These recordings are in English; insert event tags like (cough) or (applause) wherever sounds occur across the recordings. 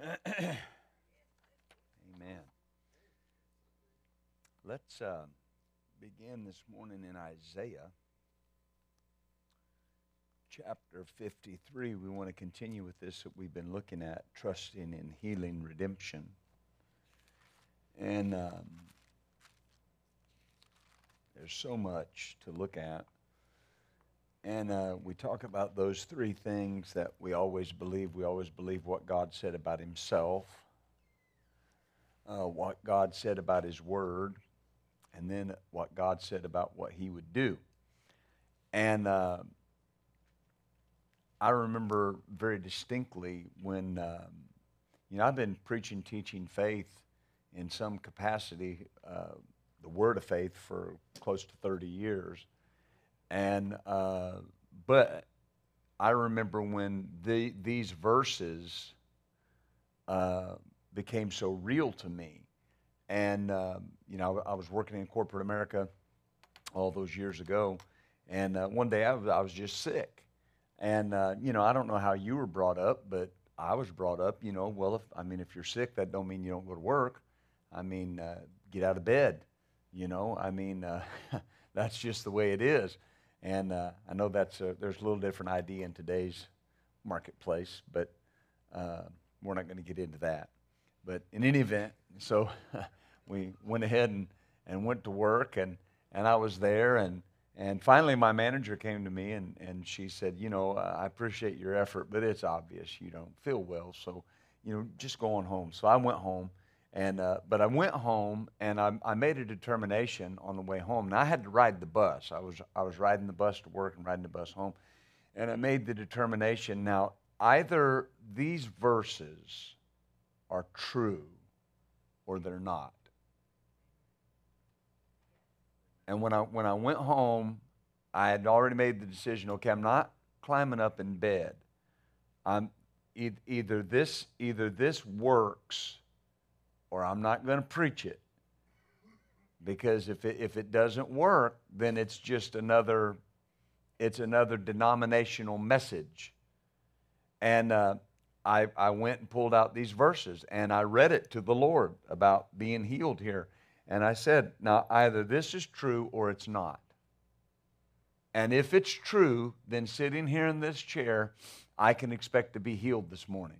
Amen. Let's uh, begin this morning in Isaiah chapter 53. We want to continue with this that we've been looking at trusting in healing redemption. And um, there's so much to look at. And uh, we talk about those three things that we always believe. We always believe what God said about Himself, uh, what God said about His Word, and then what God said about what He would do. And uh, I remember very distinctly when, um, you know, I've been preaching, teaching faith in some capacity, uh, the Word of faith, for close to 30 years. And uh, but I remember when the, these verses uh, became so real to me, and uh, you know I was working in corporate America all those years ago, and uh, one day I was, I was just sick, and uh, you know I don't know how you were brought up, but I was brought up, you know, well if I mean if you're sick, that don't mean you don't go to work. I mean, uh, get out of bed, you know. I mean, (laughs) that's just the way it is. And uh, I know that's a, there's a little different idea in today's marketplace, but uh, we're not going to get into that. But in any event, so (laughs) we went ahead and, and went to work, and, and I was there. And, and finally, my manager came to me and, and she said, You know, I appreciate your effort, but it's obvious you don't feel well. So, you know, just go on home. So I went home and, uh, but I went home and I, I, made a determination on the way home. Now I had to ride the bus. I was, I was riding the bus to work and riding the bus home. And I made the determination now, either these verses are true or they're not. And when I, when I went home, I had already made the decision okay, I'm not climbing up in bed. I'm, either, this, either this works or I'm not going to preach it. Because if it, if it doesn't work, then it's just another, it's another denominational message. And uh, I, I went and pulled out these verses and I read it to the Lord about being healed here. And I said, now either this is true or it's not. And if it's true, then sitting here in this chair, I can expect to be healed this morning.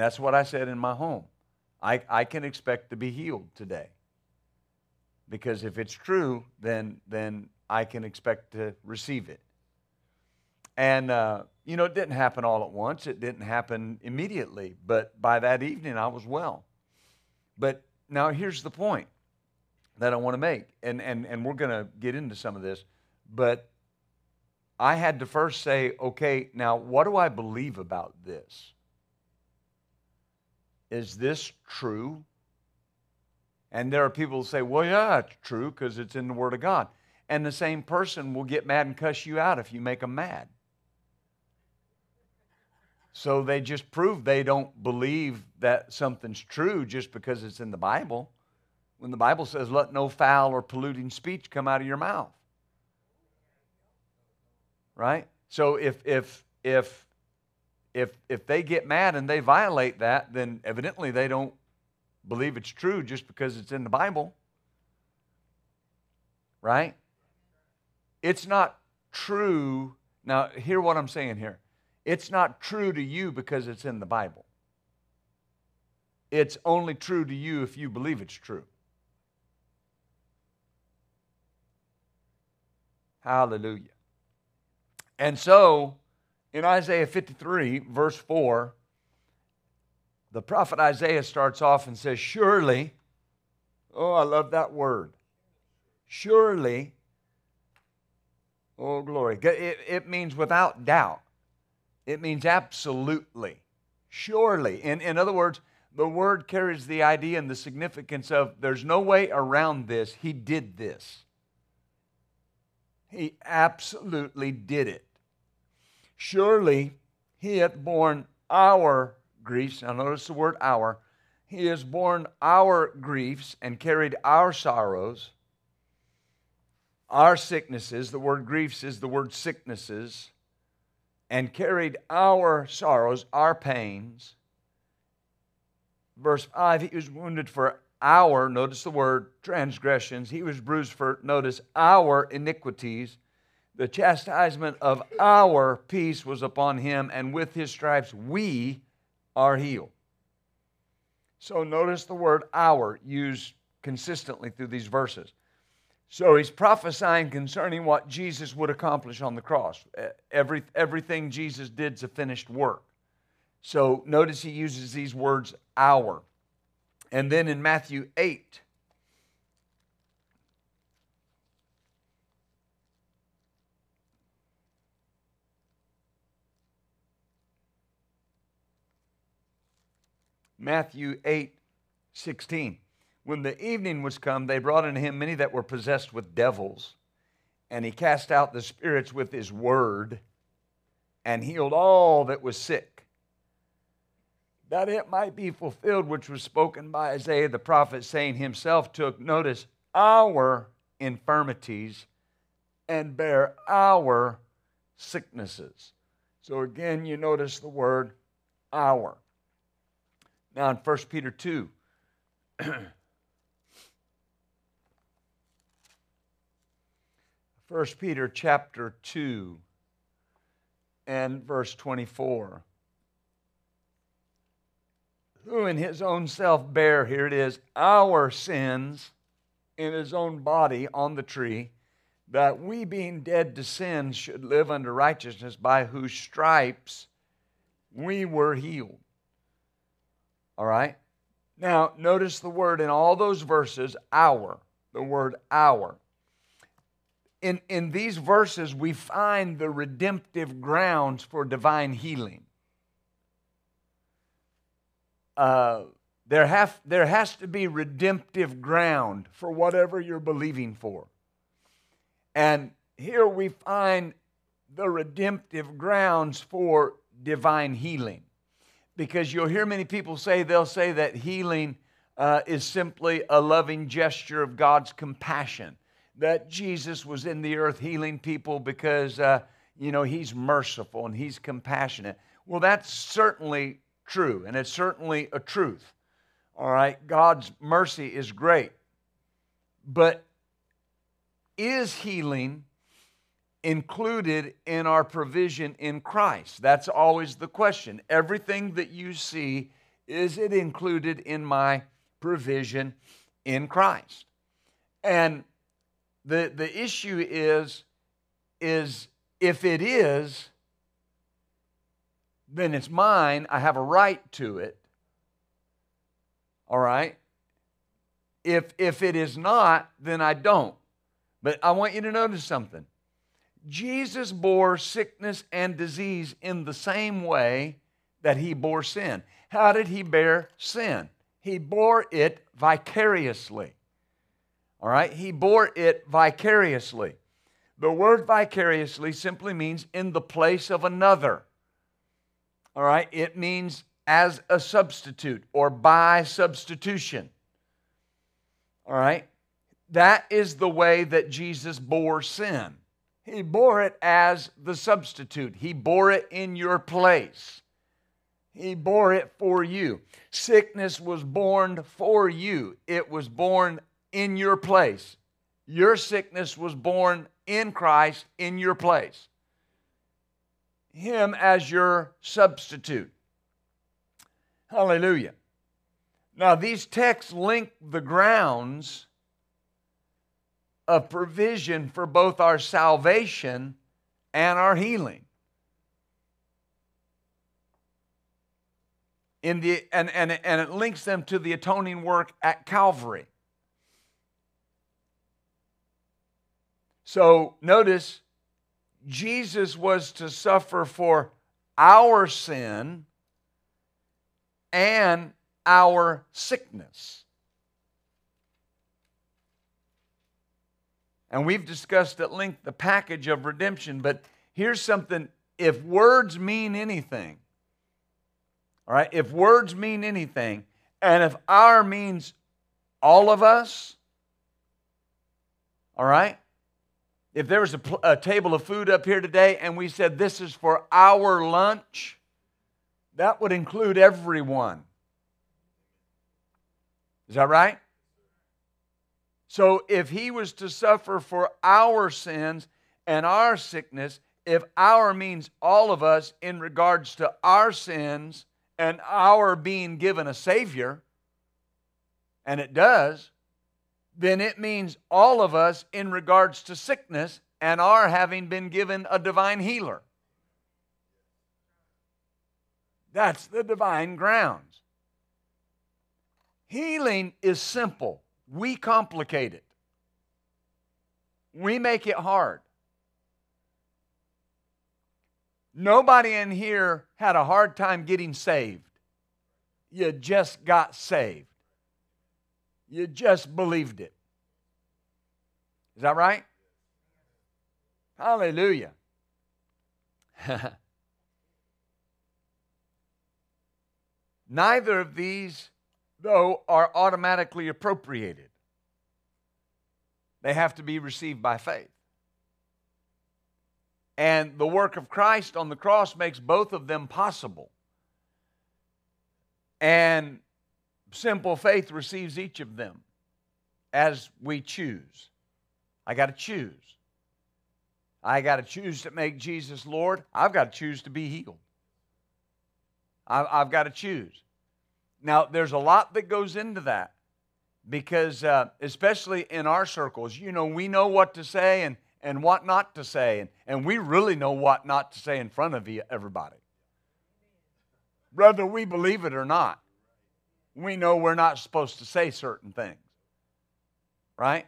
That's what I said in my home. I, I can expect to be healed today. Because if it's true, then, then I can expect to receive it. And, uh, you know, it didn't happen all at once, it didn't happen immediately. But by that evening, I was well. But now here's the point that I want to make. And, and, and we're going to get into some of this. But I had to first say, okay, now what do I believe about this? Is this true? And there are people who say, well, yeah, it's true because it's in the Word of God. And the same person will get mad and cuss you out if you make them mad. So they just prove they don't believe that something's true just because it's in the Bible. When the Bible says, let no foul or polluting speech come out of your mouth. Right? So if, if, if if, if they get mad and they violate that, then evidently they don't believe it's true just because it's in the Bible. Right? It's not true. Now, hear what I'm saying here. It's not true to you because it's in the Bible. It's only true to you if you believe it's true. Hallelujah. And so, in Isaiah 53, verse 4, the prophet Isaiah starts off and says, Surely, oh, I love that word. Surely, oh, glory. It, it means without doubt, it means absolutely. Surely. In, in other words, the word carries the idea and the significance of there's no way around this. He did this. He absolutely did it. Surely he hath borne our griefs. Now, notice the word our. He has borne our griefs and carried our sorrows, our sicknesses. The word griefs is the word sicknesses. and carried our sorrows, our pains. Verse 5 He was wounded for our, notice the word, transgressions. He was bruised for, notice, our iniquities. The chastisement of our peace was upon him, and with his stripes we are healed. So notice the word our used consistently through these verses. So he's prophesying concerning what Jesus would accomplish on the cross. Every, everything Jesus did is a finished work. So notice he uses these words our. And then in Matthew 8, Matthew 8, 16. When the evening was come, they brought unto him many that were possessed with devils, and he cast out the spirits with his word, and healed all that was sick, that it might be fulfilled which was spoken by Isaiah the prophet, saying, Himself took notice our infirmities and bear our sicknesses. So again, you notice the word our. Now in 1 Peter 2, (clears throat) 1 Peter chapter 2 and verse 24. Who in his own self bare, here it is, our sins in his own body on the tree, that we being dead to sins should live unto righteousness, by whose stripes we were healed. All right? Now, notice the word in all those verses, our, the word our. In, in these verses, we find the redemptive grounds for divine healing. Uh, there, have, there has to be redemptive ground for whatever you're believing for. And here we find the redemptive grounds for divine healing because you'll hear many people say, they'll say that healing uh, is simply a loving gesture of God's compassion. That Jesus was in the earth healing people because, uh, you know, he's merciful and he's compassionate. Well, that's certainly true, and it's certainly a truth. All right, God's mercy is great. But is healing included in our provision in Christ? That's always the question. Everything that you see, is it included in my provision in Christ? And the, the issue is, is if it is, then it's mine. I have a right to it. All right? If, if it is not, then I don't. But I want you to notice something. Jesus bore sickness and disease in the same way that he bore sin. How did he bear sin? He bore it vicariously. All right? He bore it vicariously. The word vicariously simply means in the place of another. All right? It means as a substitute or by substitution. All right? That is the way that Jesus bore sin. He bore it as the substitute, He bore it in your place. He bore it for you. Sickness was borne for you, it was borne in your place. Your sickness was borne in Christ in your place. Him as your substitute. Hallelujah. Now, these texts link the grounds of provision for both our salvation and our healing. In the, and, and, and it links them to the atoning work at Calvary. So notice, Jesus was to suffer for our sin and our sickness. And we've discussed at length the package of redemption, but here's something if words mean anything, all right, if words mean anything, and if our means all of us, all right, if there was a, pl- a table of food up here today and we said this is for our lunch, that would include everyone. Is that right? So if he was to suffer for our sins and our sickness, if our means all of us in regards to our sins and our being given a Savior, and it does, then it means all of us in regards to sickness and our having been given a divine healer. That's the divine grounds. Healing is simple, we complicate it, we make it hard. Nobody in here had a hard time getting saved. You just got saved. You just believed it. Is that right? Hallelujah. (laughs) Neither of these, though, are automatically appropriated. They have to be received by faith. And the work of Christ on the cross makes both of them possible. And simple faith receives each of them as we choose. I got to choose. I got to choose to make Jesus Lord. I've got to choose to be healed. I've got to choose. Now, there's a lot that goes into that because, uh, especially in our circles, you know, we know what to say and, and what not to say, and, and we really know what not to say in front of everybody. Whether we believe it or not, we know we're not supposed to say certain things. Right?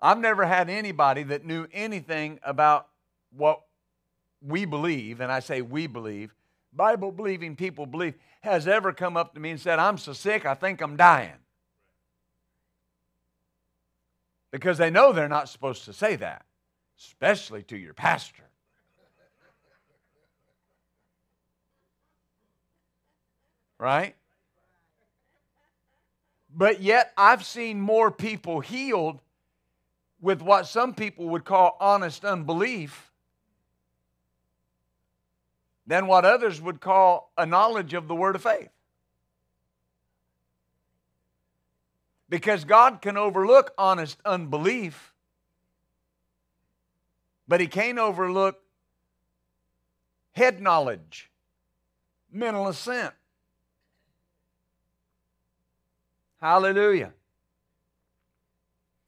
I've never had anybody that knew anything about what we believe, and I say we believe, Bible believing people believe, has ever come up to me and said, I'm so sick, I think I'm dying. Because they know they're not supposed to say that, especially to your pastor. Right? But yet, I've seen more people healed with what some people would call honest unbelief than what others would call a knowledge of the word of faith. Because God can overlook honest unbelief, but He can't overlook head knowledge, mental assent. Hallelujah.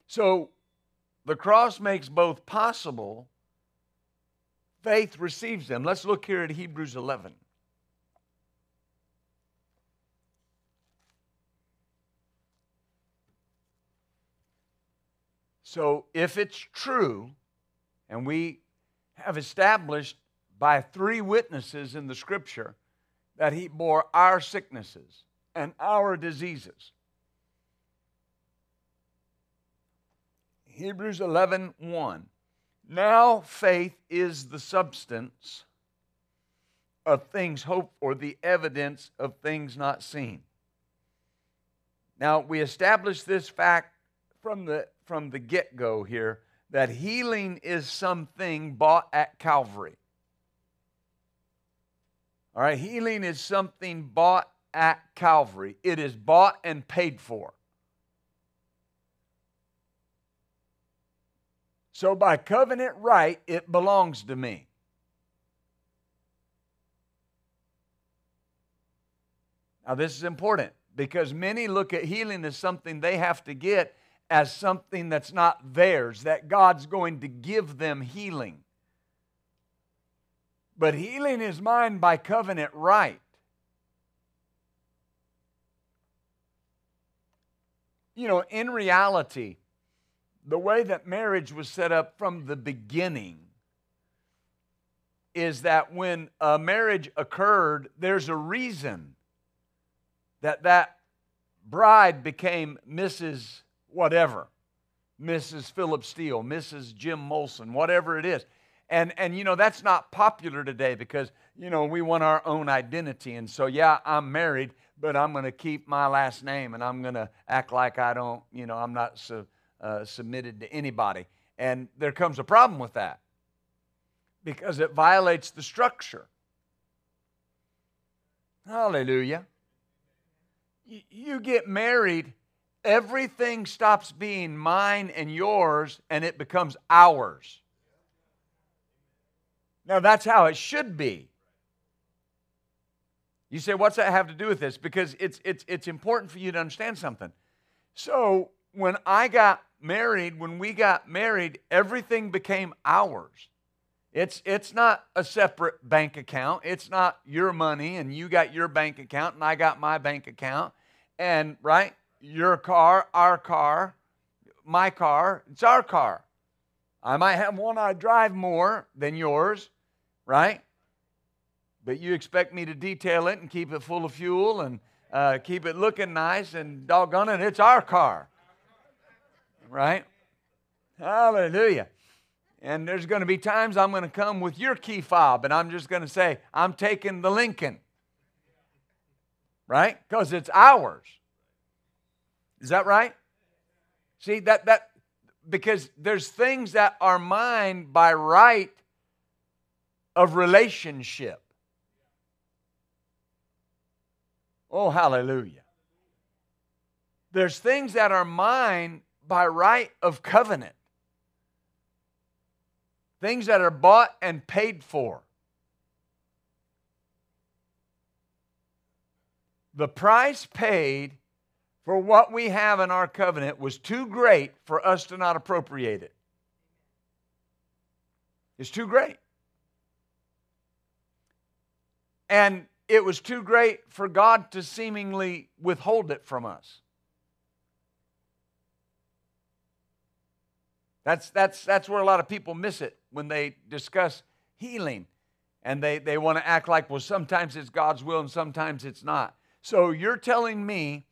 So the cross makes both possible, faith receives them. Let's look here at Hebrews 11. So, if it's true, and we have established by three witnesses in the scripture that he bore our sicknesses and our diseases, Hebrews 11 1. Now faith is the substance of things hoped for, the evidence of things not seen. Now we establish this fact from the from the get-go here that healing is something bought at Calvary. All right, healing is something bought at Calvary. It is bought and paid for. So, by covenant right, it belongs to me. Now, this is important because many look at healing as something they have to get as something that's not theirs, that God's going to give them healing. But healing is mine by covenant right. You know, in reality, the way that marriage was set up from the beginning is that when a marriage occurred, there's a reason that that bride became Mrs. whatever, Mrs. Philip Steele, Mrs. Jim Molson, whatever it is. And, and you know, that's not popular today because, you know, we want our own identity. And so, yeah, I'm married, but I'm going to keep my last name and I'm going to act like I don't, you know, I'm not so uh, submitted to anybody. And there comes a problem with that because it violates the structure. Hallelujah. You get married, everything stops being mine and yours, and it becomes ours. Now, that's how it should be. You say, what's that have to do with this? Because it's, it's, it's important for you to understand something. So, when I got married, when we got married, everything became ours. It's, it's not a separate bank account. It's not your money and you got your bank account and I got my bank account. And, right, your car, our car, my car, it's our car. I might have one I drive more than yours, right? But you expect me to detail it and keep it full of fuel and uh, keep it looking nice and doggone it, it's our car. Right? Hallelujah. And there's going to be times I'm going to come with your key fob and I'm just going to say, I'm taking the Lincoln. Right? Because it's ours. Is that right? See, that, that, because there's things that are mine by right of relationship. Oh, hallelujah. There's things that are mine by right of covenant, things that are bought and paid for. The price paid for what we have in our covenant was too great for us to not appropriate it. It's too great. And it was too great for God to seemingly withhold it from us. That's, that's, that's where a lot of people miss it when they discuss healing. And they, they want to act like, well, sometimes it's God's will and sometimes it's not. So you're telling me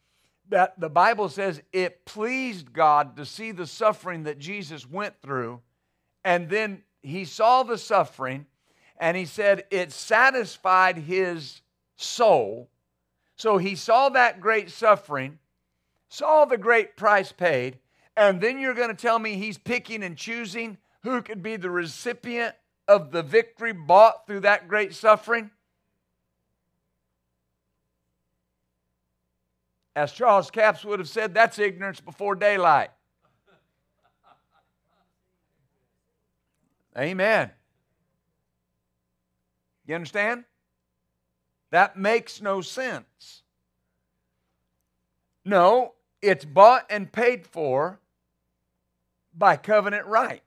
that the Bible says it pleased God to see the suffering that Jesus went through, and then he saw the suffering, and he said it satisfied his soul. So he saw that great suffering, saw the great price paid, and then you're going to tell me he's picking and choosing who could be the recipient of the victory bought through that great suffering? As Charles Capps would have said, that's ignorance before daylight. Amen. You understand? That makes no sense. No, it's bought and paid for by covenant right.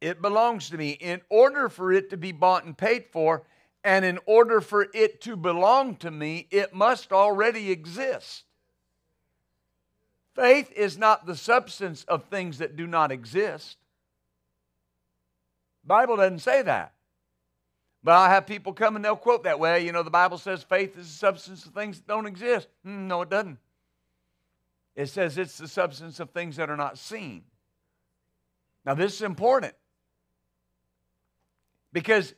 It belongs to me. In order for it to be bought and paid for, and in order for it to belong to me, it must already exist. Faith is not the substance of things that do not exist. Bible doesn't say that. But I have people come and they'll quote that way. You know, the Bible says faith is the substance of things that don't exist. Mm, no, it doesn't. It says it's the substance of things that are not seen. Now, this is important because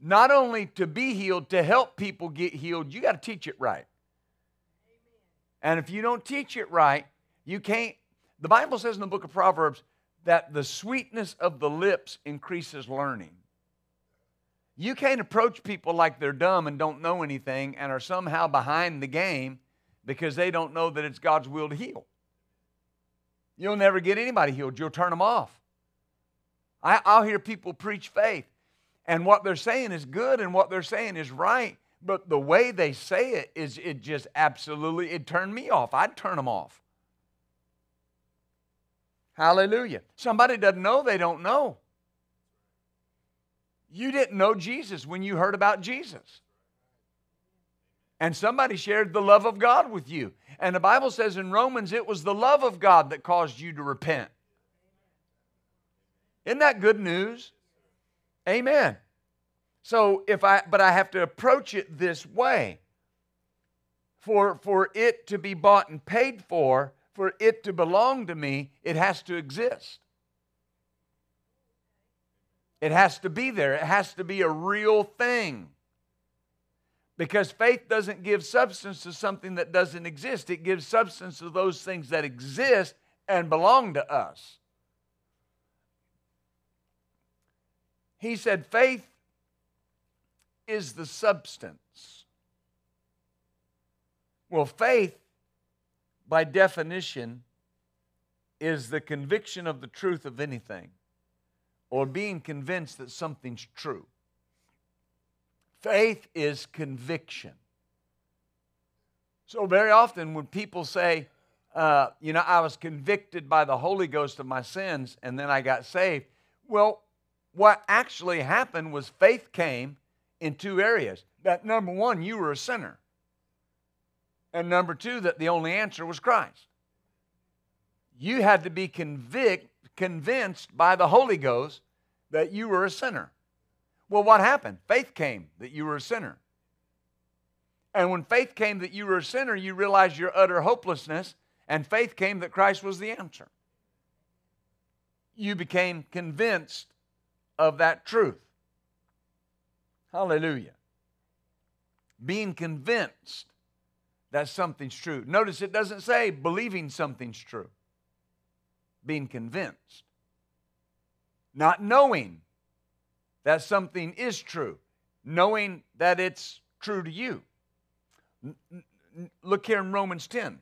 not only to be healed, to help people get healed, you got to teach it right. And if you don't teach it right, you can't. The Bible says in the book of Proverbs that the sweetness of the lips increases learning. You can't approach people like they're dumb and don't know anything and are somehow behind the game because they don't know that it's God's will to heal. You'll never get anybody healed. You'll turn them off. I, will hear people preach faith, and what they're saying is good and what they're saying is right, but the way they say it is it just absolutely it turned me off. I'd turn them off. Hallelujah. Somebody doesn't know, they don't know. You didn't know Jesus when you heard about Jesus. And somebody shared the love of God with you. And the Bible says in Romans, it was the love of God that caused you to repent. Isn't that good news? Amen. So if I but I have to approach it this way. For for it to be bought and paid for, for it to belong to me, it has to exist. It has to be there, it has to be a real thing. Because faith doesn't give substance to something that doesn't exist, it gives substance to those things that exist and belong to us. He said, faith is the substance. Well, faith, by definition, is the conviction of the truth of anything or being convinced that something's true. Faith is conviction. So, very often when people say, uh, you know, I was convicted by the Holy Ghost of my sins and then I got saved, well, what actually happened was faith came in two areas. That number one, you were a sinner. And number two, that the only answer was Christ. You had to be convict, convinced by the Holy Ghost that you were a sinner. Well, what happened? Faith came that you were a sinner. And when faith came that you were a sinner, you realized your utter hopelessness, and faith came that Christ was the answer. You became convinced of that truth. Hallelujah. Being convinced that something's true. Notice it doesn't say believing something's true, being convinced. Not knowing that something is true, knowing that it's true to you. Look here in Romans 10.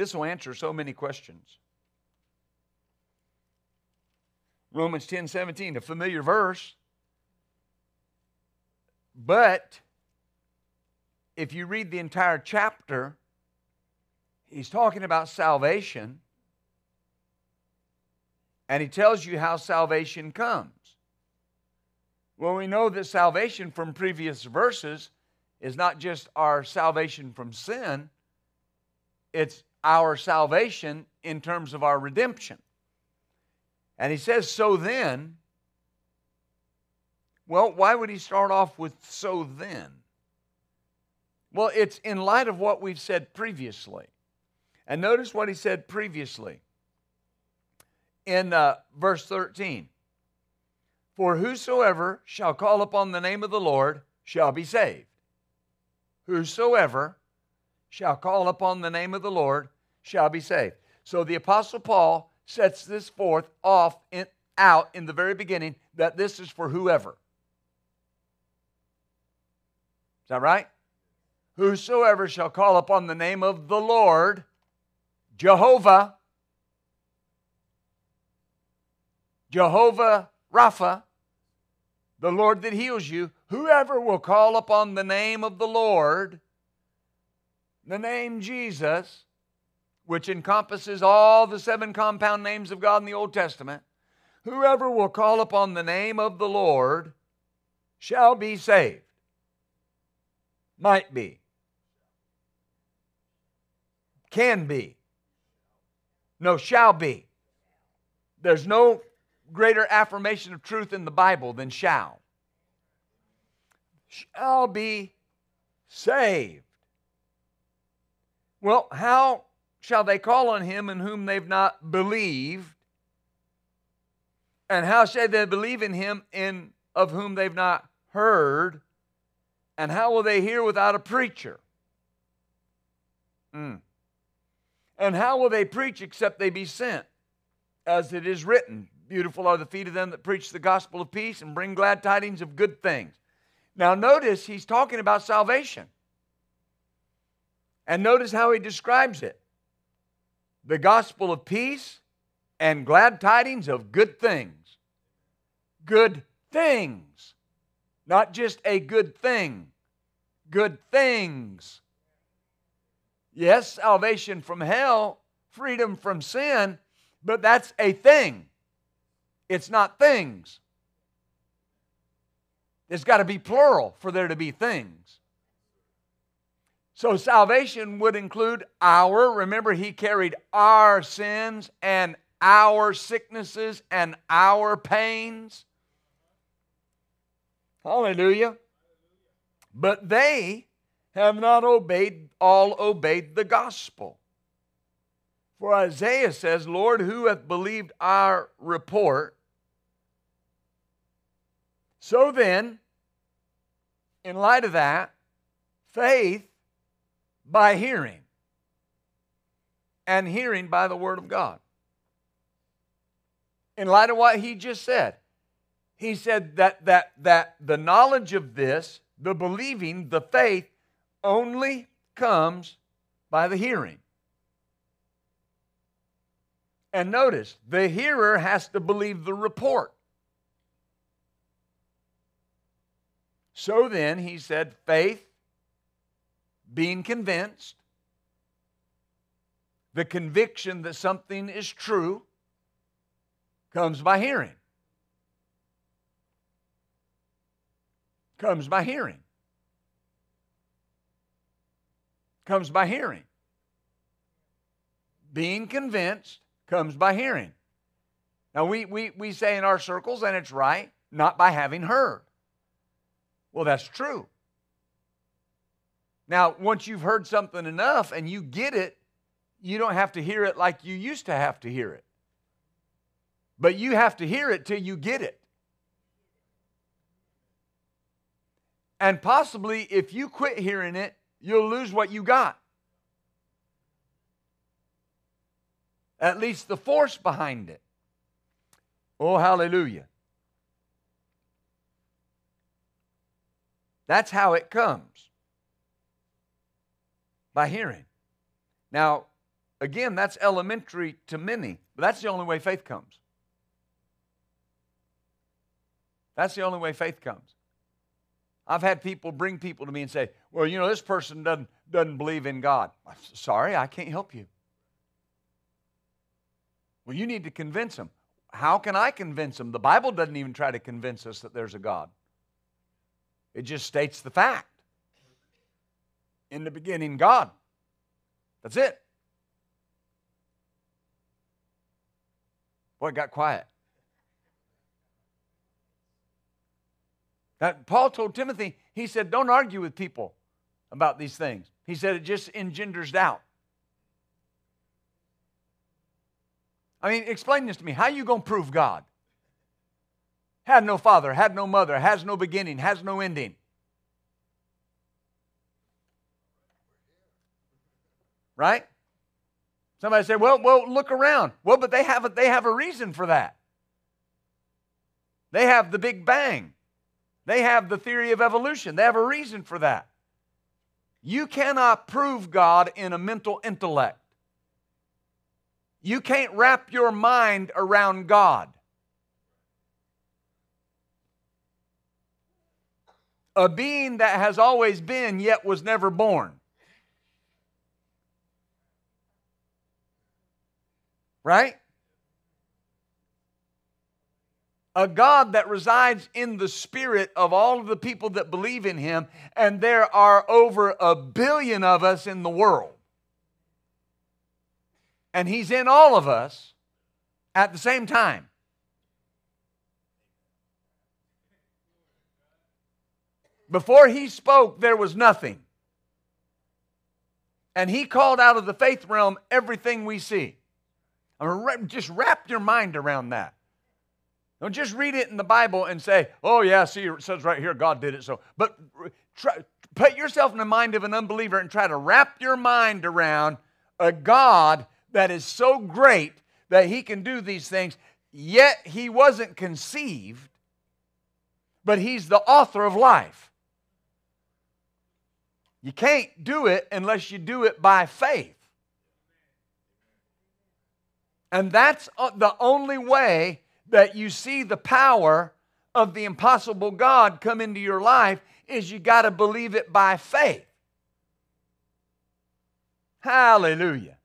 This will answer so many questions. Romans 10 17, a familiar verse. But if you read the entire chapter, he's talking about salvation. And he tells you how salvation comes. Well, we know that salvation from previous verses is not just our salvation from sin, it's our salvation in terms of our redemption. And he says, So then, well, why would he start off with so then? Well, it's in light of what we've said previously. And notice what he said previously in uh, verse 13 For whosoever shall call upon the name of the Lord shall be saved. Whosoever shall call upon the name of the Lord shall be saved. So the Apostle Paul sets this forth off in, out in the very beginning that this is for whoever. Is that right? Whosoever shall call upon the name of the Lord, Jehovah, Jehovah Rapha, the Lord that heals you, whoever will call upon the name of the Lord the name Jesus, which encompasses all the seven compound names of God in the Old Testament, whoever will call upon the name of the Lord shall be saved. Might be. Can be. No, shall be. There's no greater affirmation of truth in the Bible than shall. Shall be saved. Well, how shall they call on him in whom they've not believed? And how shall they believe in him in of whom they've not heard? And how will they hear without a preacher? Mm. And how will they preach except they be sent? As it is written, Beautiful are the feet of them that preach the gospel of peace and bring glad tidings of good things. Now, notice he's talking about salvation. And notice how he describes it the gospel of peace and glad tidings of good things. Good things. Not just a good thing, good things. Yes, salvation from hell, freedom from sin, but that's a thing. It's not things. It's got to be plural for there to be things. So salvation would include our, remember, he carried our sins and our sicknesses and our pains. Hallelujah. But they have not obeyed, all obeyed the gospel. For Isaiah says, Lord, who hath believed our report? So then, in light of that, faith by hearing, and hearing by the Word of God. In light of what he just said, he said that, that, that the knowledge of this, the believing, the faith, only comes by the hearing. And notice, the hearer has to believe the report. So then, he said, faith, being convinced, the conviction that something is true, comes by hearing. Comes by hearing. Comes by hearing. Being convinced comes by hearing. Now, we, we, we say in our circles, and it's right, not by having heard. Well, that's true. Now, once you've heard something enough and you get it, you don't have to hear it like you used to have to hear it. But you have to hear it till you get it. And possibly, if you quit hearing it, you'll lose what you got. At least the force behind it. Oh, hallelujah. That's how it comes by hearing. Now, again, that's elementary to many, but that's the only way faith comes. That's the only way faith comes. I've had people bring people to me and say, Well, you know, this person doesn't, doesn't believe in God. I'm sorry, I can't help you. Well, you need to convince them. How can I convince them? The Bible doesn't even try to convince us that there's a God, it just states the fact. In the beginning, God. That's it. Boy, it got quiet. That Paul told Timothy, he said, don't argue with people about these things. He said it just engenders doubt. I mean, explain this to me. How you going to prove God? Had no father, had no mother, has no beginning, has no ending. Right? Somebody say, well, well, look around. Well, but they have a, they have a reason for that. They have the Big Bang. They have the theory of evolution. They have a reason for that. You cannot prove God in a mental intellect. You can't wrap your mind around God. A being that has always been yet was never born. Right? a God that resides in the spirit of all of the people that believe in Him, and there are over a billion of us in the world. And He's in all of us at the same time. Before He spoke, there was nothing. And He called out of the faith realm everything we see. I mean, just wrap your mind around that. Don't just read it in the Bible and say, oh, yeah, see, it says right here, God did it so. But try, put yourself in the mind of an unbeliever and try to wrap your mind around a God that is so great that he can do these things, yet he wasn't conceived, but he's the author of life. You can't do it unless you do it by faith. And that's uh, the only way that you see the power of the impossible God come into your life is you got to believe it by faith. Hallelujah.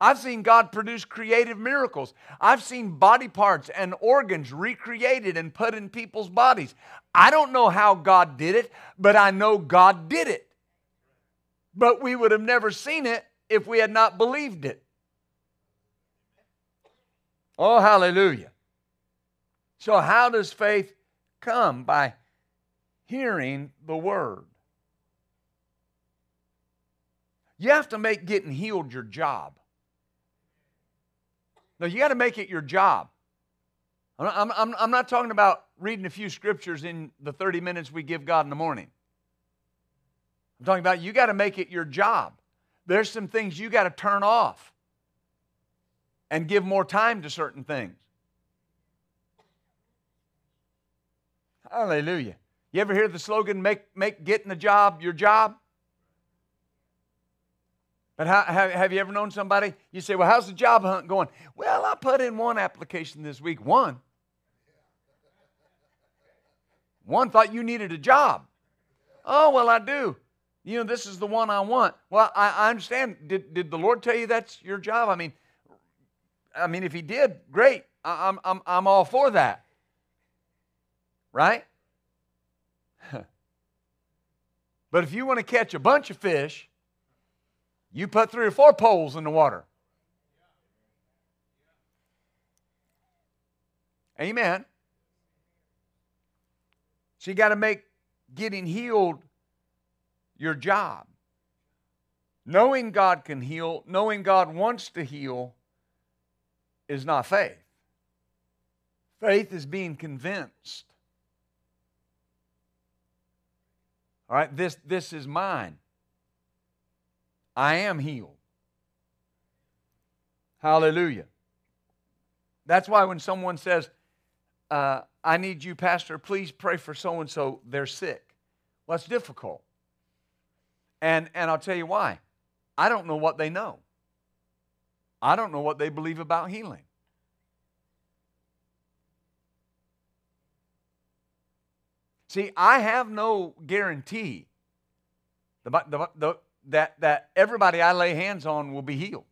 I've seen God produce creative miracles. I've seen body parts and organs recreated and put in people's bodies. I don't know how God did it, but I know God did it. But we would have never seen it if we had not believed it. Oh, hallelujah. So, how does faith come? By hearing the word. You have to make getting healed your job. No, you got to make it your job. I'm, I'm, I'm not talking about reading a few scriptures in the 30 minutes we give God in the morning. I'm talking about you got to make it your job. There's some things you got to turn off and give more time to certain things. Hallelujah. You ever hear the slogan, make, make getting the job your job? But how, have, have you ever known somebody? You say, well, how's the job hunt going? Well, I put in one application this week. One. One thought you needed a job. Oh, well, I do. You know, this is the one I want. Well, I, I understand. Did, did the Lord tell you that's your job? I mean, I mean, if He did, great. I, I'm, I'm, I'm all for that. Right? (laughs) but if you want to catch a bunch of fish, you put three or four poles in the water. Amen. So you got to make getting healed your job. Knowing God can heal, knowing God wants to heal, is not faith. Faith is being convinced. All right, this, this is mine. I am healed. Hallelujah. That's why when someone says, uh, I need you, Pastor, please pray for so and so, they're sick. Well, that's difficult. And, and I'll tell you why. I don't know what they know, I don't know what they believe about healing. See, I have no guarantee the, the, the, that, that everybody I lay hands on will be healed.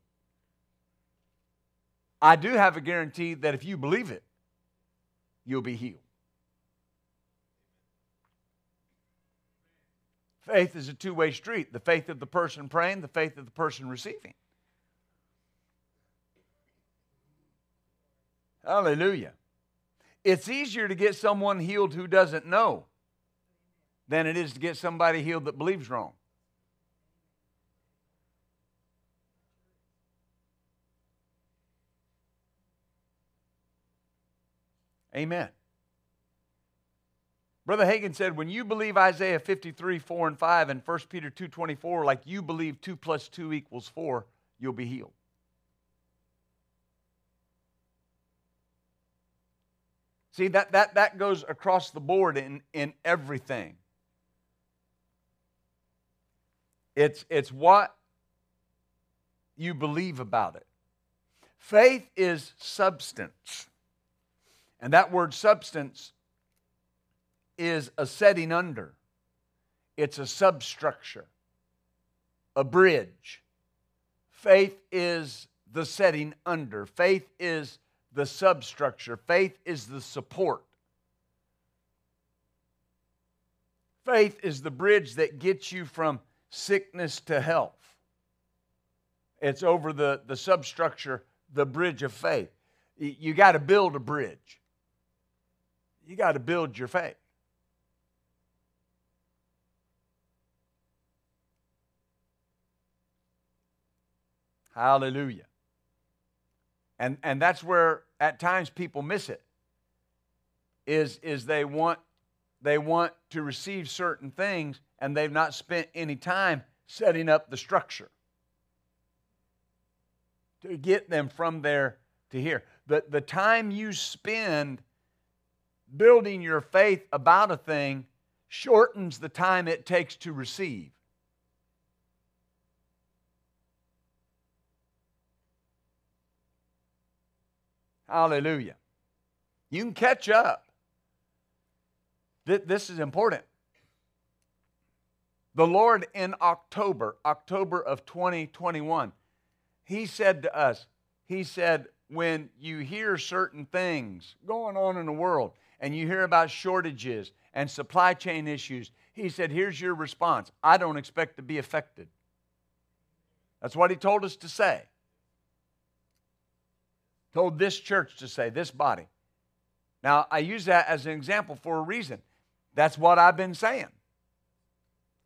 I do have a guarantee that if you believe it, you'll be healed. Faith is a two way street the faith of the person praying, the faith of the person receiving. Hallelujah. It's easier to get someone healed who doesn't know than it is to get somebody healed that believes wrong. Amen. Brother Hagin said, when you believe Isaiah 53, 4 and 5 and 1 Peter 2, 24, like you believe 2 plus 2 equals 4, you'll be healed. See, that, that, that goes across the board in, in everything. It's, it's what you believe about it. Faith is substance. And that word substance is a setting under, it's a substructure, a bridge. Faith is the setting under, faith is the substructure, faith is the support. Faith is the bridge that gets you from sickness to health. It's over the, the substructure, the bridge of faith. You got to build a bridge. You got to build your faith. Hallelujah. And, and that's where at times people miss it. Is, is they want they want to receive certain things and they've not spent any time setting up the structure to get them from there to here. The, the time you spend building your faith about a thing shortens the time it takes to receive. Hallelujah. You can catch up. This is important. The Lord in October, October of 2021, He said to us, He said, when you hear certain things going on in the world and you hear about shortages and supply chain issues, He said, here's your response I don't expect to be affected. That's what He told us to say. Told this church to say, this body. Now, I use that as an example for a reason. That's what I've been saying.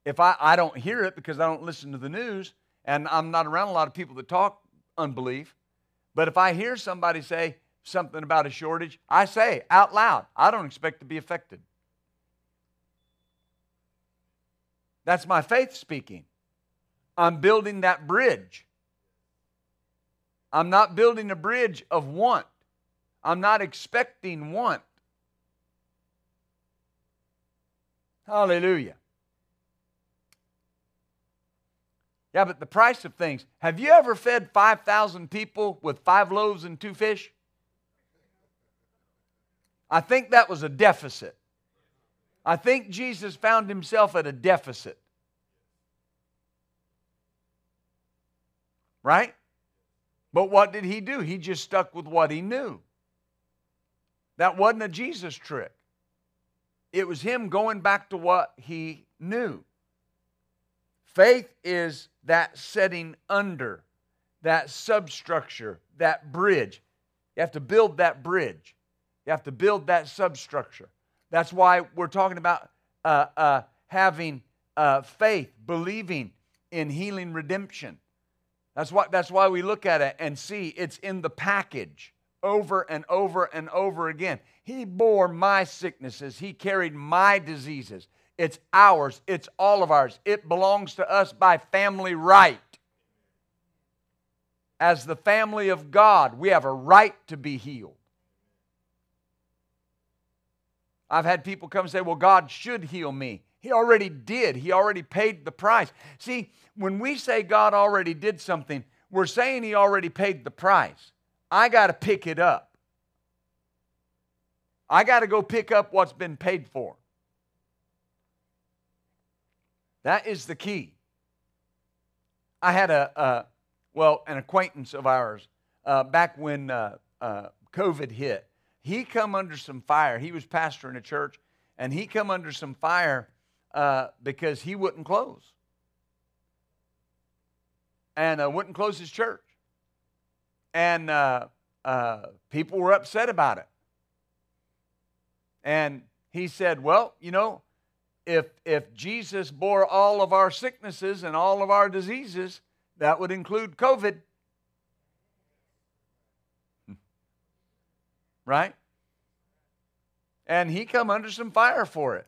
If I, I don't hear it because I don't listen to the news, and I'm not around a lot of people that talk unbelief, but if I hear somebody say, something about a shortage, I say out loud, I don't expect to be affected. That's my faith speaking. I'm building that bridge. I'm not building a bridge of want. I'm not expecting want. Hallelujah. Yeah, but the price of things. Have you ever fed 5,000 people with five loaves and two fish? I think that was a deficit. I think Jesus found himself at a deficit. Right? But what did he do? He just stuck with what he knew. That wasn't a Jesus trick. It was him going back to what he knew. Faith is that setting under, that substructure, that bridge. You have to build that bridge. You have to build that substructure. That's why we're talking about uh, uh, having uh, faith, believing in healing redemption. That's why, that's why we look at it and see it's in the package over and over and over again. He bore my sicknesses, He carried my diseases. It's ours, it's all of ours. It belongs to us by family right. As the family of God, we have a right to be healed. I've had people come say, Well, God should heal me. He already did, He already paid the price. See, when we say God already did something, we're saying He already paid the price. I got to pick it up. I got to go pick up what's been paid for. That is the key. I had a, well, an acquaintance of ours uh, back when uh, uh, COVID hit. He come under some fire. He was pastoring a church, and he come under some fire uh, because he wouldn't close and uh, wouldn't close his church. And uh, uh, people were upset about it. And he said, Well, you know, if, if Jesus bore all of our sicknesses and all of our diseases, that would include COVID. Right? And he come under some fire for it.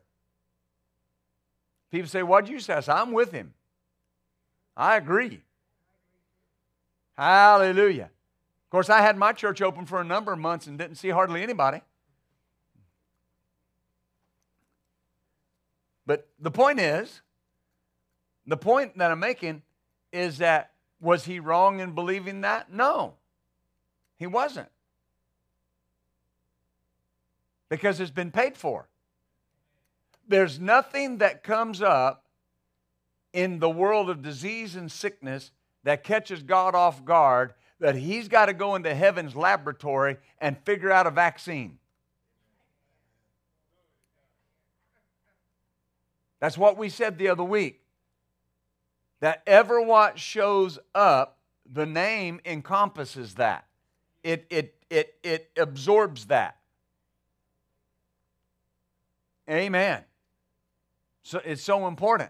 People say, What'd you say? I said, I'm with him. I agree. Hallelujah. Of course, I had my church open for a number of months and didn't see hardly anybody. But the point is, the point that I'm making is that was he wrong in believing that? No, he wasn't. Because it's been paid for. There's nothing that comes up in the world of disease and sickness that catches God off guard that he's got to go into heaven's laboratory and figure out a vaccine. That's what we said the other week. That ever what shows up, the name encompasses that. It, it, it, it absorbs that. Amen. So it's so important.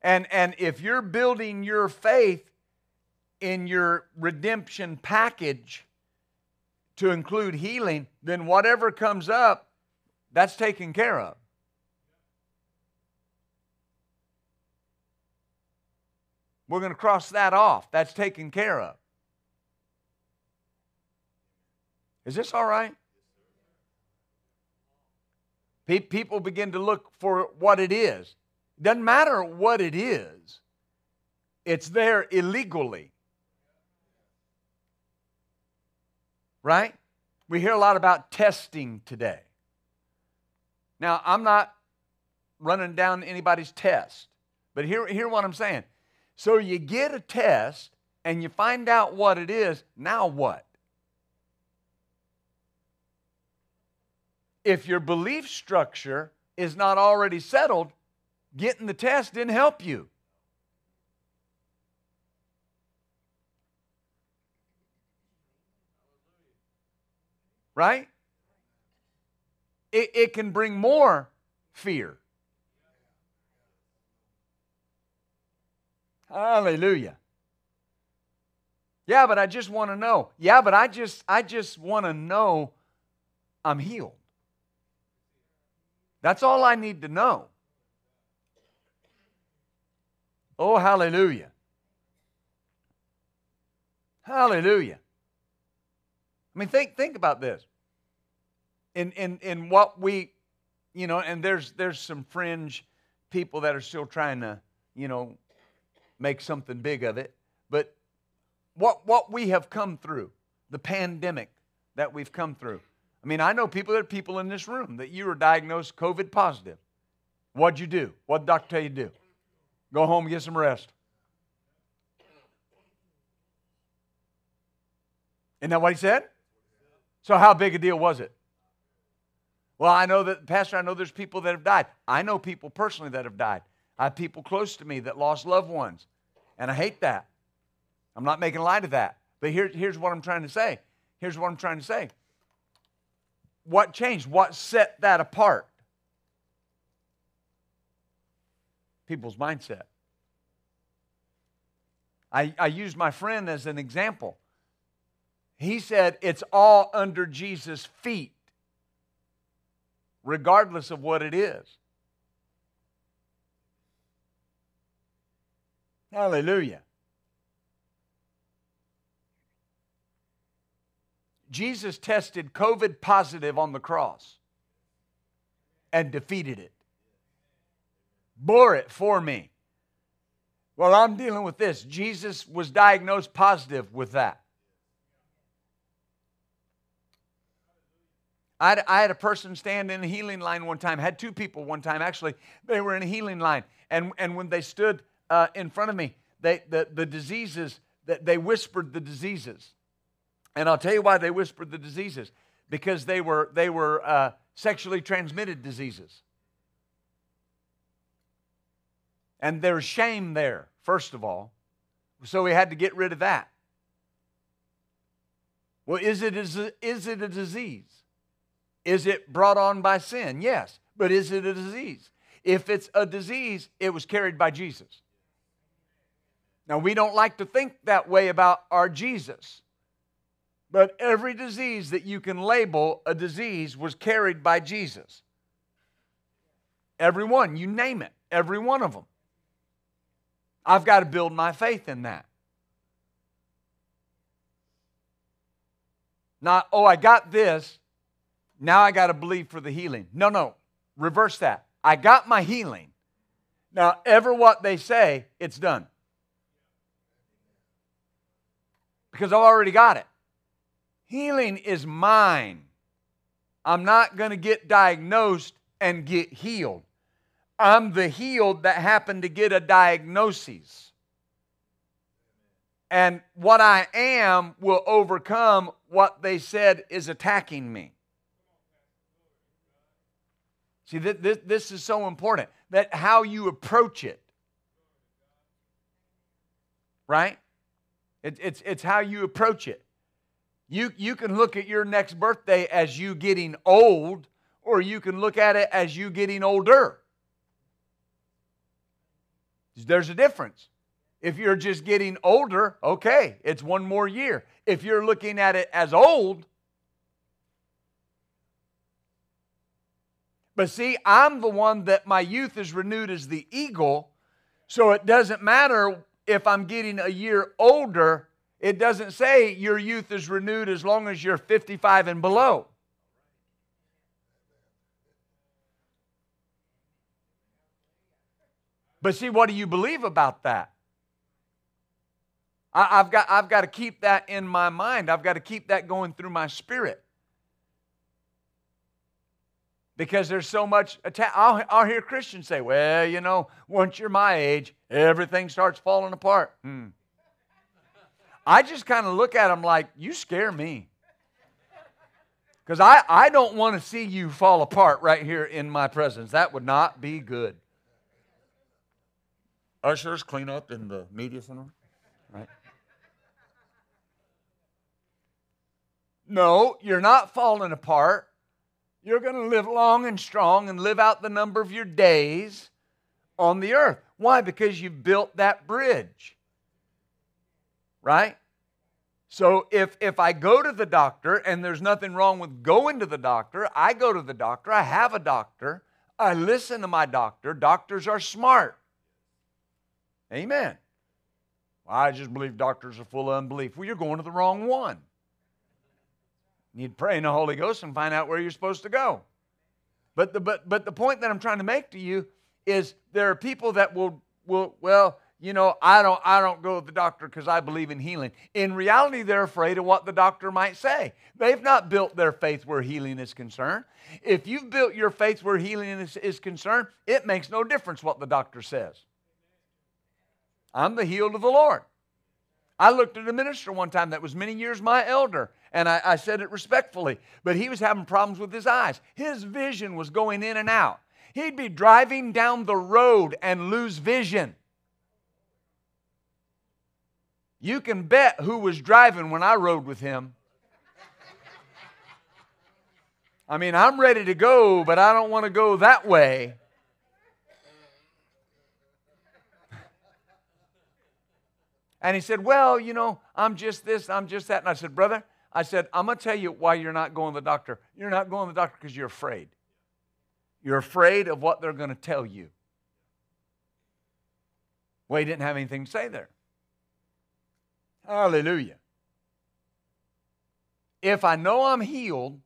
And, and if you're building your faith in your redemption package to include healing, then whatever comes up, that's taken care of. We're going to cross that off. That's taken care of. Is this all right? People begin to look for what it is. Doesn't matter what it is, it's there illegally. Right? We hear a lot about testing today. Now, I'm not running down anybody's test, but hear, hear what I'm saying. So you get a test and you find out what it is, now what? If your belief structure is not already settled, Getting the test didn't help you. Right? It, it can bring more fear. Hallelujah. Yeah, but I just want to know. Yeah, but I just I just want to know I'm healed. That's all I need to know. Oh, hallelujah. Hallelujah. I mean, think, think about this. In, in, in what we, you know, and there's, there's some fringe people that are still trying to, you know, make something big of it. But what, what we have come through, the pandemic that we've come through. I mean, I know people, there are people in this room that you were diagnosed COVID positive. What'd you do? what'd doctor tell you to do? Go home and get some rest. Isn't that what he said? So, how big a deal was it? Well, I know that, Pastor, I know there's people that have died. I know people personally that have died. I have people close to me that lost loved ones. And I hate that. I'm not making light of that. But here, here's what I'm trying to say. Here's what I'm trying to say. What changed? What set that apart? People's mindset. I, I used my friend as an example. He said it's all under Jesus' feet, regardless of what it is. Hallelujah. Jesus tested COVID positive on the cross and defeated it, bore it for me. Well, I'm dealing with this. Jesus was diagnosed positive with that. I had, I had, a person stand in a healing line one time, had two people one time actually. They were in a healing line. And, and when they stood uh, in front of me, they, the, the diseases, they whispered the diseases. And I'll tell you why they whispered the diseases because they were, they were uh, sexually transmitted diseases. And there's shame there, first of all. So we had to get rid of that. Well, is it, is it, is it a disease? Is it brought on by sin? Yes. But is it a disease? If it's a disease, it was carried by Jesus. Now, we don't like to think that way about our Jesus. But every disease that you can label a disease was carried by Jesus. Every one, you name it, every one of them. I've got to build my faith in that. Not, oh, I got this, now I got to believe for the healing. No, no, reverse that. I got my healing. Now, ever what they say, it's done. Because I've already got it. Healing is mine. I'm not going to get diagnosed and get healed. I'm the healed that happened to get a diagnosis. And what I am will overcome what they said is attacking me. See, this, this is so important that how you approach it, right? It, it's, it's how you approach it. You, you can look at your next birthday as you getting old, or you can look at it as you getting older. There's a difference. If you're just getting older, okay, it's one more year. If you're looking at it as old, but see, I'm the one that my youth is renewed as the eagle, so it doesn't matter if I'm getting a year older it doesn't say your youth is renewed as long as you're 55 and below. But see, what do you believe about that? I, have got, I've got to keep that in my mind. I've got to keep that going through my spirit. Because there's so much attack. I'll, I'll hear Christians say, well, you know, once you're my age, everything starts falling apart. Hmm. I just kind of look at them like, you scare me. Because I, I don't want to see you fall apart right here in my presence. That would not be good. Ushers, clean up in the media center. Right? No, you're not falling apart. You're going to live long and strong and live out the number of your days on the earth. Why? Because you've built that bridge right? So if, if I go to the doctor and there's nothing wrong with going to the doctor, I go to the doctor, I have a doctor, I listen to my doctor. Doctors are smart. Amen. I just believe doctors are full of unbelief. Well, you're going to the wrong one. You need to pray in the Holy Ghost and find out where you're supposed to go. But the, but, but the point that I'm trying to make to you is there are people that will, will well, you know, I don't, I don't go to the doctor because I believe in healing. In reality, they're afraid of what the doctor might say. They've not built their faith where healing is concerned. If you've built your faith where healing is, is concerned, it makes no difference what the doctor says. I'm the healed of the Lord. I looked at a minister one time that was many years my elder, and I, I, said it respectfully, but he was having problems with his eyes. His vision was going in and out. He'd be driving down the road and lose vision. You can bet who was driving when I rode with him. I mean, I'm ready to go, but I don't want to go that way. And he said, Well, you know, I'm just this, I'm just that. And I said, Brother, I said, I'm going to tell you why you're not going to the doctor. You're not going to the doctor because you're afraid. You're afraid of what they're going to tell you. Well, he didn't have anything to say there. Hallelujah. If I know I'm healed,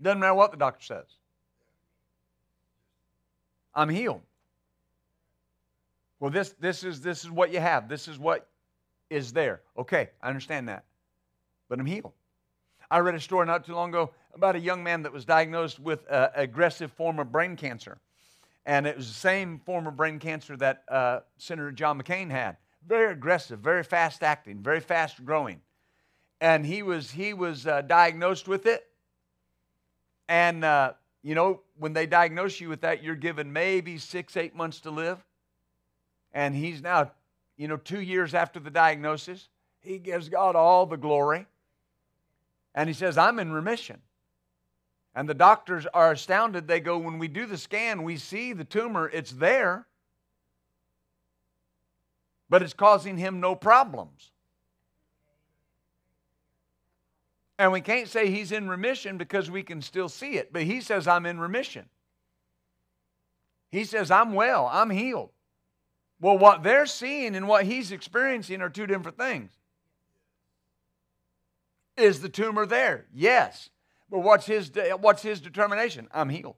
doesn't matter what the doctor says. I'm healed. Well, this, this, is, this is what you have. This is what is there. Okay, I understand that. But I'm healed. I read a story not too long ago about a young man that was diagnosed with an aggressive form of brain cancer. And it was the same form of brain cancer that uh, Senator John McCain had very aggressive, very fast acting, very fast growing. And he was, he was uh, diagnosed with it. And, uh, you know, when they diagnose you with that, you're given maybe six, eight months to live. And he's now, you know, two years after the diagnosis. He gives God all the glory. And he says, I'm in remission. And the doctors are astounded. They go, when we do the scan, we see the tumor, it's there but it's causing him no problems. And we can't say he's in remission because we can still see it, but he says, I'm in remission. He says, I'm well, I'm healed. Well, what they're seeing and what he's experiencing are two different things. Is the tumor there? Yes. But what's his, what's his determination? I'm healed.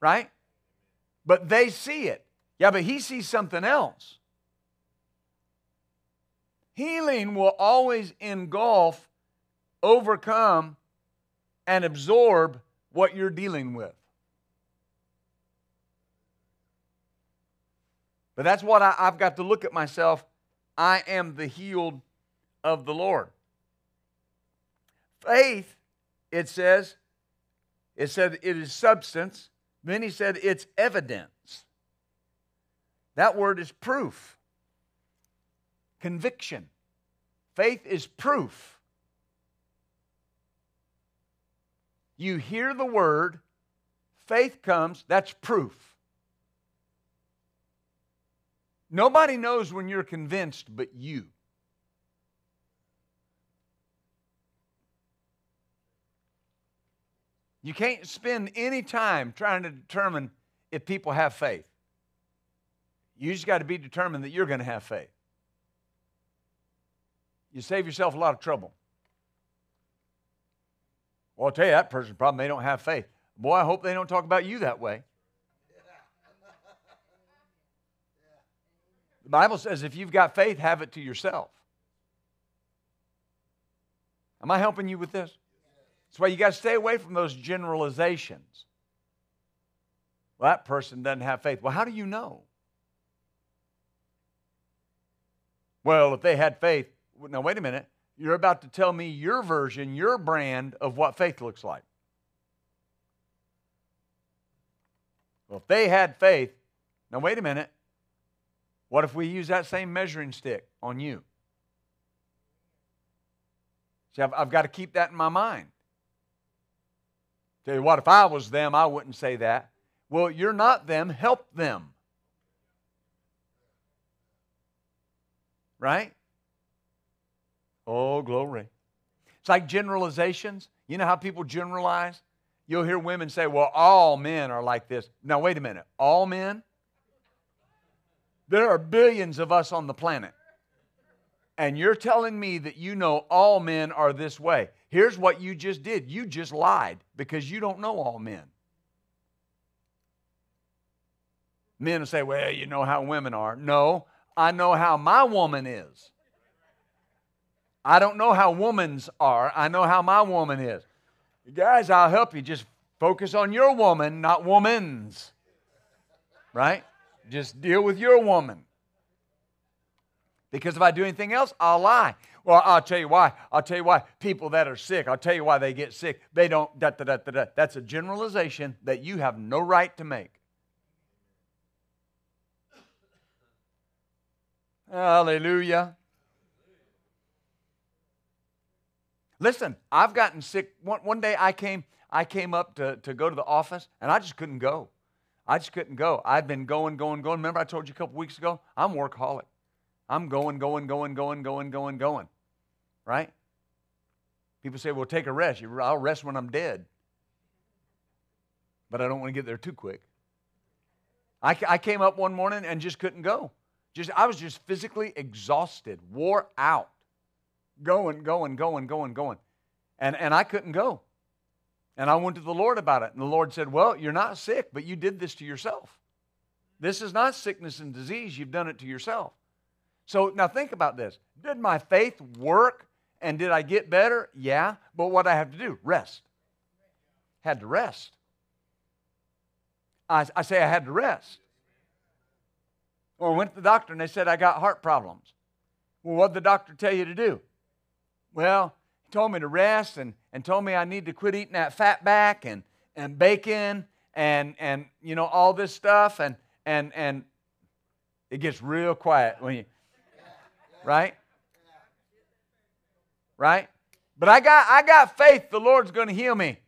Right? But they see it. Yeah, but he sees something else. Healing will always engulf, overcome, and absorb what you're dealing with. But that's what I, have got to look at myself. I am the healed of the Lord. Faith, it says, it said it is substance. Then he said it's evidence. That word is proof, conviction. Faith is proof. You hear the word, faith comes, that's proof. Nobody knows when you're convinced but you. You can't spend any time trying to determine if people have faith. You just got to be determined that you're going to have faith. You save yourself a lot of trouble. Well, I'll tell you, that person's problem, they don't have faith. Boy, I hope they don't talk about you that way. The Bible says if you've got faith, have it to yourself. Am I helping you with this? That's why you got to stay away from those generalizations. Well, that person doesn't have faith. Well, how do you know? Well, if they had faith, now wait a minute. You're about to tell me your version, your brand of what faith looks like. Well, if they had faith, now wait a minute. What if we use that same measuring stick on you? See, I've, I've got to keep that in my mind. Tell you what, if I was them, I wouldn't say that. Well, you're not them, help them. Right? Oh, glory. It's like generalizations. You know how people generalize? You'll hear women say, well, all men are like this. Now, wait a minute. All men? There are billions of us on the planet. And you're telling me that you know all men are this way. Here's what you just did you just lied because you don't know all men. Men will say, well, you know how women are. No, I know how my woman is. I don't know how women's are. I know how my woman is. Guys, I'll help you. Just focus on your woman, not woman's. Right? Just deal with your woman. Because if I do anything else, I'll lie. Well, I'll tell you why. I'll tell you why. People that are sick, I'll tell you why they get sick. They don't, da, da, da, da. That's a generalization that you have no right to make. Hallelujah. Listen, I've gotten sick. One, one day I came, I came up to, to go to the office and I just couldn't go. I just couldn't go. I'd been going, going, going. Remember I told you a couple weeks ago? I'm workaholic. I'm going, going, going, going, going, going, going. Right? People say, well, take a rest. I'll rest when I'm dead. But I don't want to get there too quick. I, I came up one morning and just couldn't go. Just I was just physically exhausted, wore out, going, going, going, going, going. And, and I couldn't go. And I went to the Lord about it. And the Lord said, Well, you're not sick, but you did this to yourself. This is not sickness and disease. You've done it to yourself. So now think about this. Did my faith work and did I get better? Yeah. But what I have to do? Rest. Had to rest. I, I say I had to rest. Or went to the doctor and they said I got heart problems. Well, what did the doctor tell you to do? Well, he told me to rest and, and told me I need to quit eating that fat back and, and bacon and, and you know all this stuff and and and it gets real quiet when you right? Right? But i got i got faith the lord's going to heal me.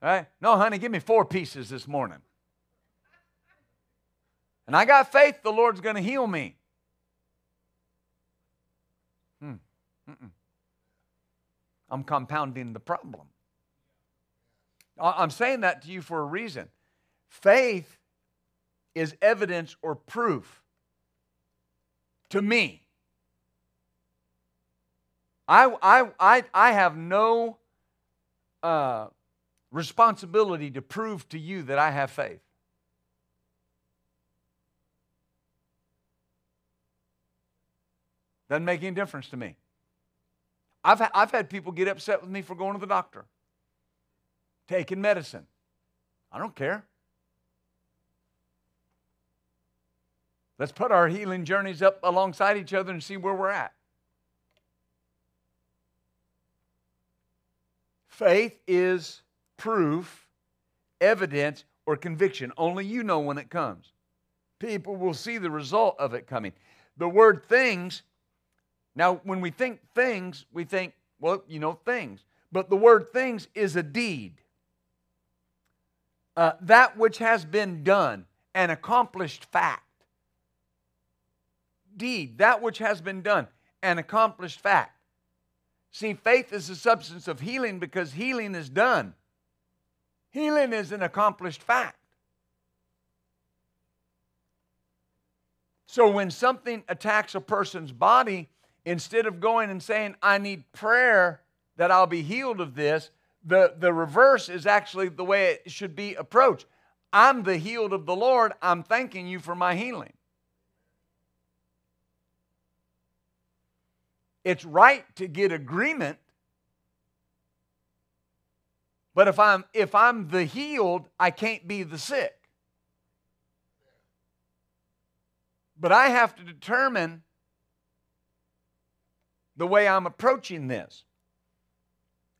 Right? No honey give me four pieces this morning and I got faith the Lord's going to heal me. Hmm. I'm compounding the problem. I'm saying that to you for a reason. Faith is evidence or proof to me. I, I, I, I have no uh, responsibility to prove to you that I have faith. Doesn't make any difference to me. I've, ha- I've had people get upset with me for going to the doctor, taking medicine. I don't care. Let's put our healing journeys up alongside each other and see where we're at. Faith is proof, evidence, or conviction. Only you know when it comes. People will see the result of it coming. The word things now, when we think things, we think, well, you know, things. But the word things is a deed. Uh, that which has been done, an accomplished fact. Deed, that which has been done, an accomplished fact. See, faith is the substance of healing because healing is done. Healing is an accomplished fact. So when something attacks a person's body, instead of going and saying, I need prayer that I'll be healed of this, the, the reverse is actually the way it should be approached. I'm the healed of the Lord. I'm thanking you for my healing. It's right to get agreement. But if I'm if I'm the healed, I can't be the sick. But I have to determine the way I'm approaching this.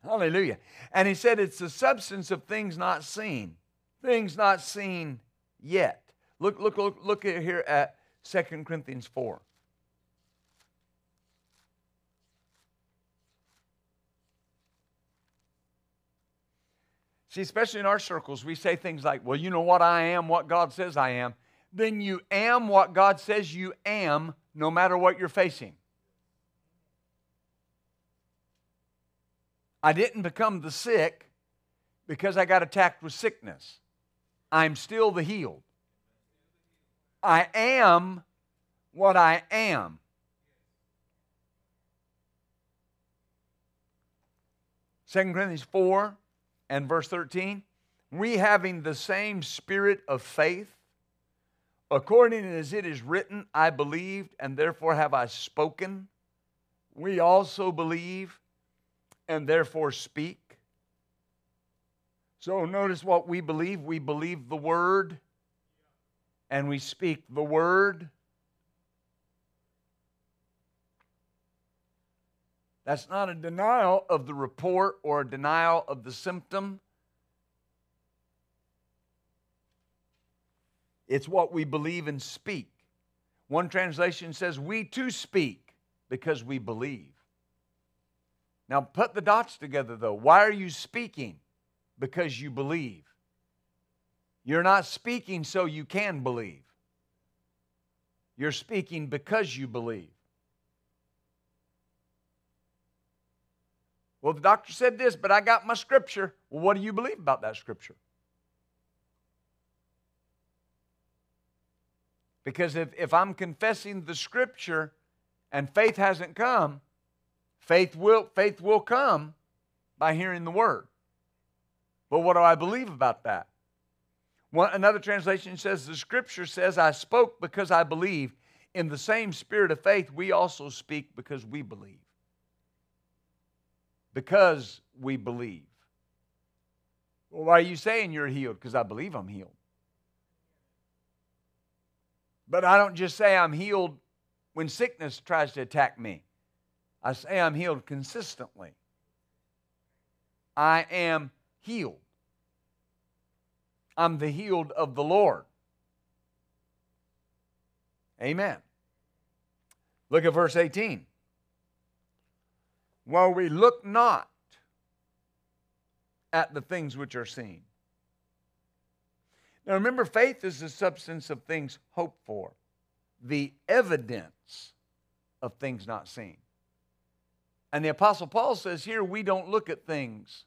Hallelujah. And he said it's the substance of things not seen, things not seen yet. Look, look, look, look here at 2 Corinthians 4. See, especially in our circles, we say things like, well, you know what I am, what God says I am. Then you am what God says you am, no matter what you're facing. I didn't become the sick because I got attacked with sickness. I'm still the healed. I am what I am. Second Corinthians 4 and verse 13. We having the same spirit of faith, according as it is written, I believed, and therefore have I spoken. We also believe, and therefore speak. So notice what we believe. We believe the word, and we speak the word. That's not a denial of the report or a denial of the symptom. It's what we believe and speak. One translation says, We too speak because we believe. Now, put the dots together, though. Why are you speaking? Because you believe. You're not speaking so you can believe. You're speaking because you believe. Well, the doctor said this, but I got my scripture. Well, what do you believe about that scripture? Because if, if I'm confessing the scripture and faith hasn't come, faith will, faith will come by hearing the word. But what do I believe about that? One, another translation says, The scripture says, I spoke because I believe. In the same spirit of faith, we also speak because we believe. Because we believe. Well, why are you saying you're healed? Because I believe I'm healed. But I don't just say I'm healed when sickness tries to attack me. I say I'm healed consistently. I am healed. I'm the healed of the Lord. Amen. Look at verse 18. While we look not at the things which are seen, now remember, faith is the substance of things hoped for, the evidence of things not seen. And the Apostle Paul says here, we don't look at things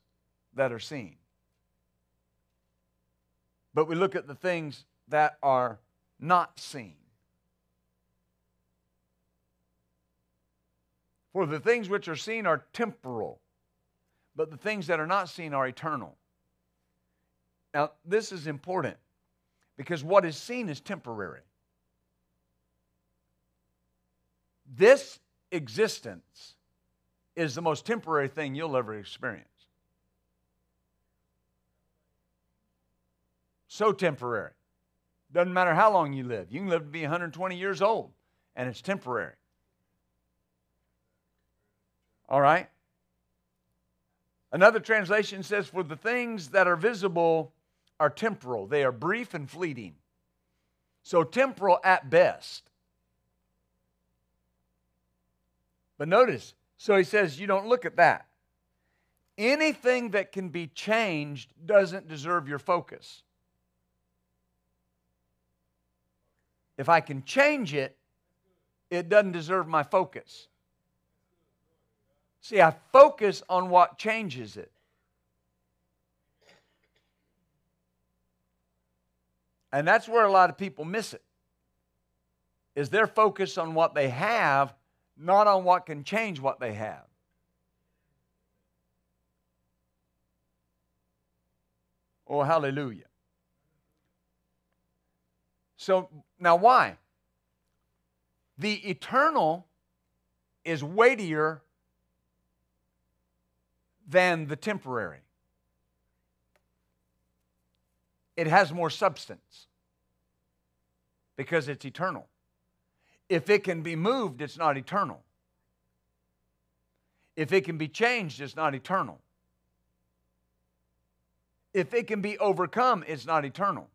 that are seen, but we look at the things that are not seen. For the things which are seen are temporal, but the things that are not seen are eternal. Now, this is important because what is seen is temporary. This existence is the most temporary thing you'll ever experience. So temporary. Doesn't matter how long you live. You can live to be 120 years old, and it's temporary. All right? Another translation says, For the things that are visible are temporal, they are brief and fleeting. So, temporal at best. But notice, so he says, you don't look at that. Anything that can be changed doesn't deserve your focus. If I can change it, it doesn't deserve my focus. See, I focus on what changes it. And that's where a lot of people miss it. Is their focus on what they have, not on what can change what they have. Oh, hallelujah. So now why? The eternal is weightier than the temporary it has more substance because it's eternal. If it can be moved, it's not eternal. If it can be changed, it's not eternal. If it can be overcome, it's not eternal.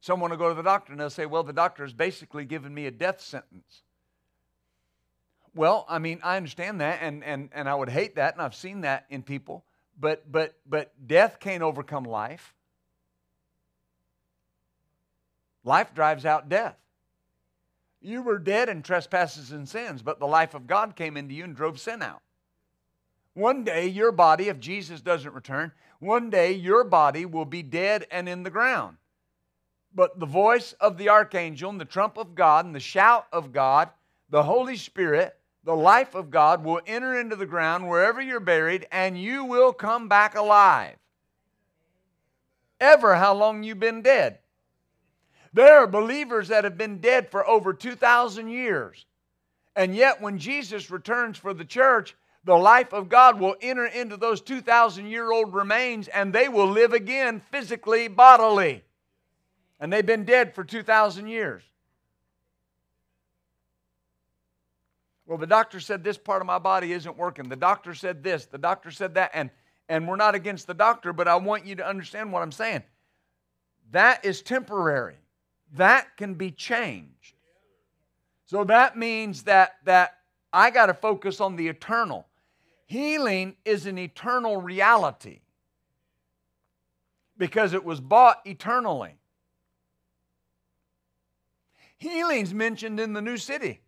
Someone will go to the doctor and they'll say, Well, the doctor has basically given me a death sentence. Well, I mean, I understand that, and, and, and I would hate that, and I've seen that in people. But but but death can't overcome life. Life drives out death. You were dead in trespasses and sins, but the life of God came into you and drove sin out. One day, your body, if Jesus doesn't return, one day your body will be dead and in the ground. But the voice of the archangel and the trump of God and the shout of God, the Holy Spirit, the life of God will enter into the ground wherever you're buried, and you will come back alive. Ever how long you've been dead. There are believers that have been dead for over 2,000 years. And yet, when Jesus returns for the church, the life of God will enter into those 2,000 year old remains and they will live again physically, bodily. And they've been dead for 2,000 years. Well, the doctor said this part of my body isn't working. The doctor said this. The doctor said that. And, and we're not against the doctor, but I want you to understand what I'm saying. That is temporary that can be changed. So that means that, that I got to focus on the eternal. Healing is an eternal reality because it was bought eternally. Healing's mentioned in the new city,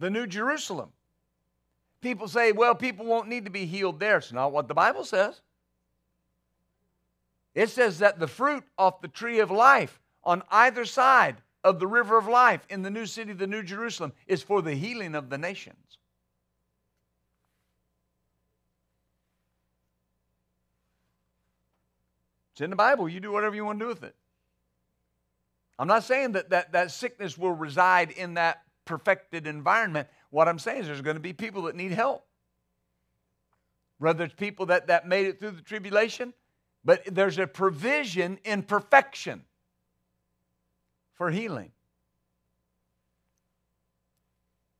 the new Jerusalem. People say, well, people won't need to be healed there. It's not what the Bible says. It says that the fruit off the tree of life on either side of the river of life in the new city, the new Jerusalem, is for the healing of the nations. It's in the Bible. You do whatever you want to do with it. I'm not saying that that, that sickness will reside in that perfected environment. What I'm saying is there's going to be people that need help. Whether it's people that, that made it through the tribulation but there's a provision in perfection for healing.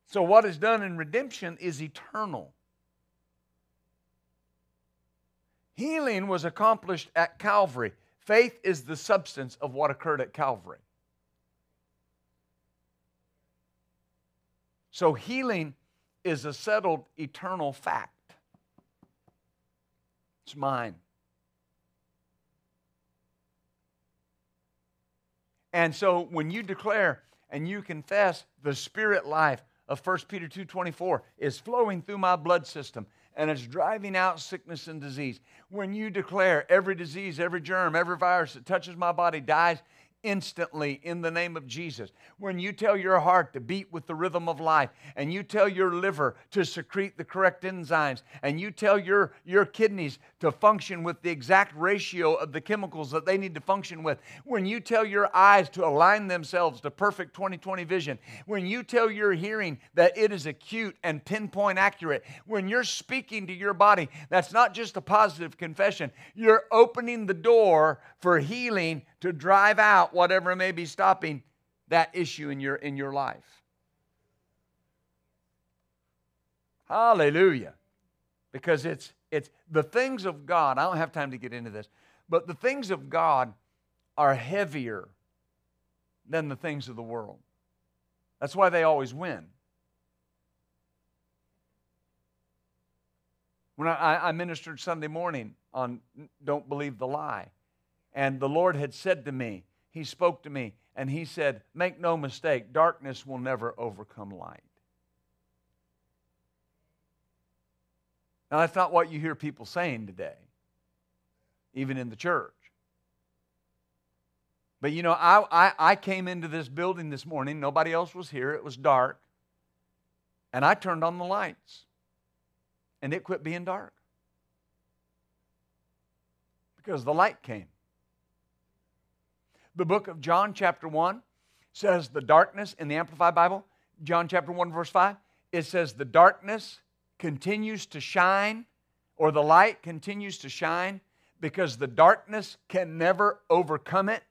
So, what is done in redemption is eternal. Healing was accomplished at Calvary. Faith is the substance of what occurred at Calvary. So, healing is a settled eternal fact. It's mine. And so when you declare and you confess the spirit life of 1 Peter 2:24 is flowing through my blood system and it's driving out sickness and disease. When you declare every disease, every germ, every virus that touches my body dies instantly in the name of Jesus. When you tell your heart to beat with the rhythm of life, and you tell your liver to secrete the correct enzymes, and you tell your, your kidneys to function with the exact ratio of the chemicals that they need to function with, when you tell your eyes to align themselves to perfect 2020 vision, when you tell your hearing that it is acute and pinpoint accurate, when you're speaking to your body, that's not just a positive confession, you're opening the door for healing to drive out whatever may be stopping that issue in your, in your life. Hallelujah. Because it's, it's the things of God, I don't have time to get into this, but the things of God are heavier than the things of the world. That's why they always win. When I, I ministered Sunday morning on Don't Believe the Lie, and the Lord had said to me, He spoke to me, and He said, Make no mistake, darkness will never overcome light. Now, that's not what you hear people saying today, even in the church. But you know, I, I, I, came into this building this morning, nobody else was here, it was dark, and I turned on the lights, and it quit being dark because the light came. The book of John, chapter 1, says the darkness in the Amplified Bible, John chapter 1, verse 5, it says the darkness continues to shine, or the light continues to shine, because the darkness can never overcome it,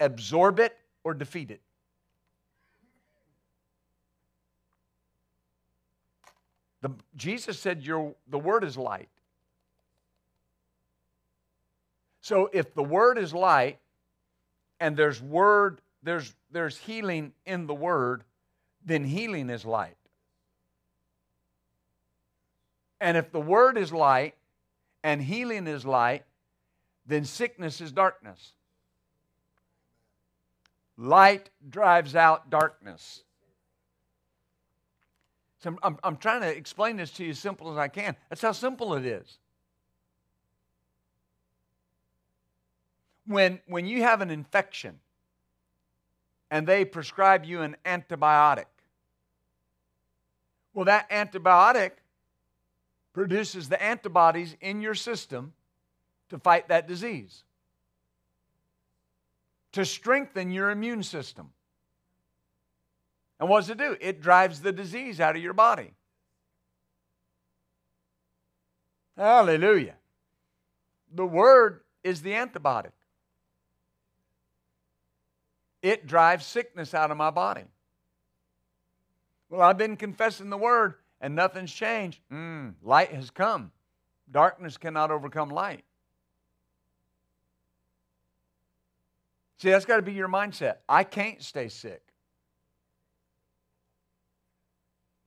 absorb it, or defeat it. The, Jesus said, Your, The Word is light. So if the Word is light, and there's word, there's, there's healing in the word, then healing is light. And if the word is light and healing is light, then sickness is darkness. Light drives out darkness. So I'm, I'm, trying to explain this to you as simple as I can. That's how simple it is. When, when you have an infection and they prescribe you an antibiotic, well, that antibiotic produces the antibodies in your system to fight that disease, to strengthen your immune system. And what does it do? It drives the disease out of your body. Hallelujah. The word is the antibiotic. It drives sickness out of my body. Well, I've been confessing the word and nothing's changed. Mm, light has come. Darkness cannot overcome light. See, that's got to be your mindset. I can't stay sick.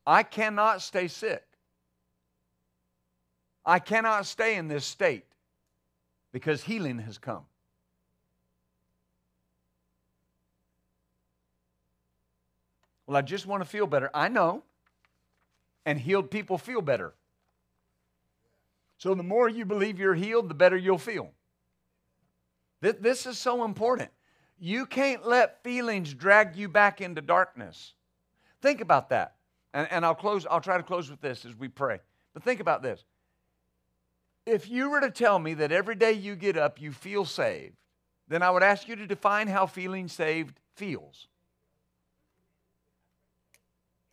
I cannot stay sick. I cannot stay in this state because healing has come. Well, I just want to feel better. I know. And healed people feel better. So the more you believe you're healed, the better you'll feel. This is so important. You can't let feelings drag you back into darkness. Think about that. And, and I'll close, I'll try to close with this as we pray. But think about this. If you were to tell me that every day you get up you feel saved, then I would ask you to define how feeling saved feels.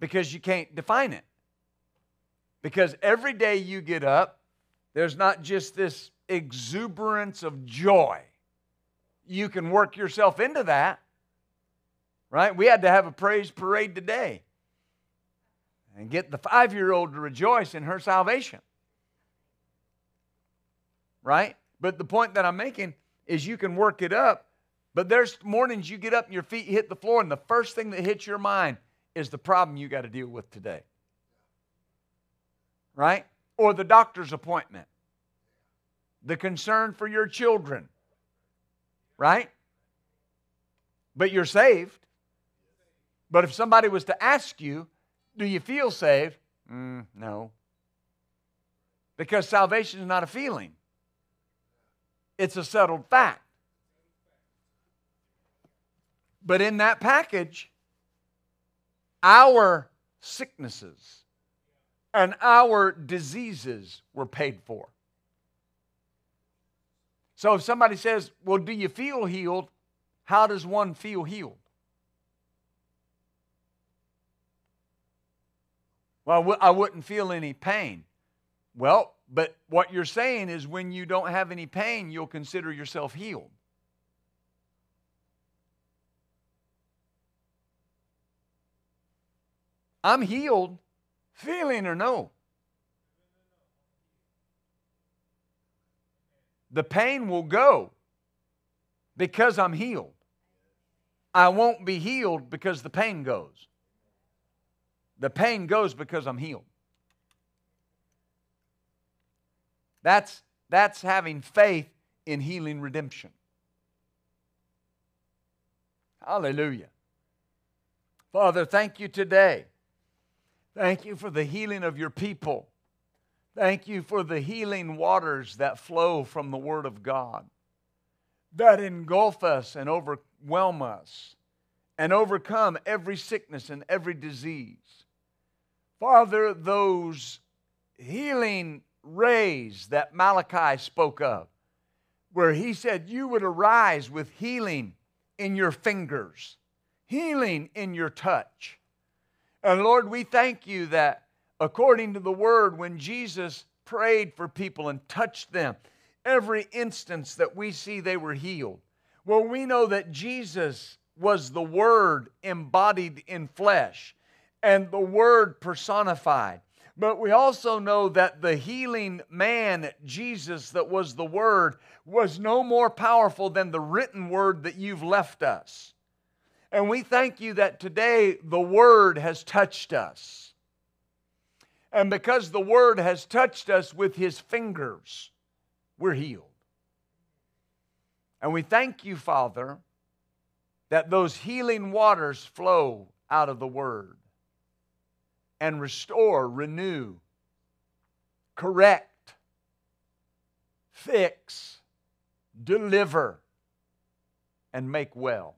Because you can't define it. Because every day you get up, there's not just this exuberance of joy. You can work yourself into that, right? We had to have a praise parade today and get the five year old to rejoice in her salvation. Right? But the point that I'm making is you can work it up, but there's mornings you get up and your feet hit the floor, and the first thing that hits your mind is the problem you got to deal with today. Right? Or the doctor's appointment, the concern for your children. Right? But you're saved. But if somebody was to ask you, do you feel saved? Mm, no. Because salvation is not a feeling, it's a settled fact. But in that package, our sicknesses and our diseases were paid for. So if somebody says, Well, do you feel healed? How does one feel healed? Well, I wouldn't feel any pain. Well, but what you're saying is when you don't have any pain, you'll consider yourself healed. I'm healed, feeling or no. The pain will go because I'm healed. I won't be healed because the pain goes. The pain goes because I'm healed. That's, that's having faith in healing redemption. Hallelujah. Father, thank you today. Thank you for the healing of your people. Thank you for the healing waters that flow from the Word of God, that engulf us and overwhelm us and overcome every sickness and every disease. Father, those healing rays that Malachi spoke of, where he said you would arise with healing in your fingers, healing in your touch. And Lord, we thank you that according to the word, when Jesus prayed for people and touched them, every instance that we see they were healed. Well, we know that Jesus was the Word embodied in flesh and the Word personified. But we also know that the healing man, Jesus, that was the Word, was no more powerful than the written Word that you've left us. And we thank you that today the Word has touched us. And because the Word has touched us with His fingers, we're healed. And we thank you, Father, that those healing waters flow out of the Word and restore, renew, correct, fix, deliver, and make well.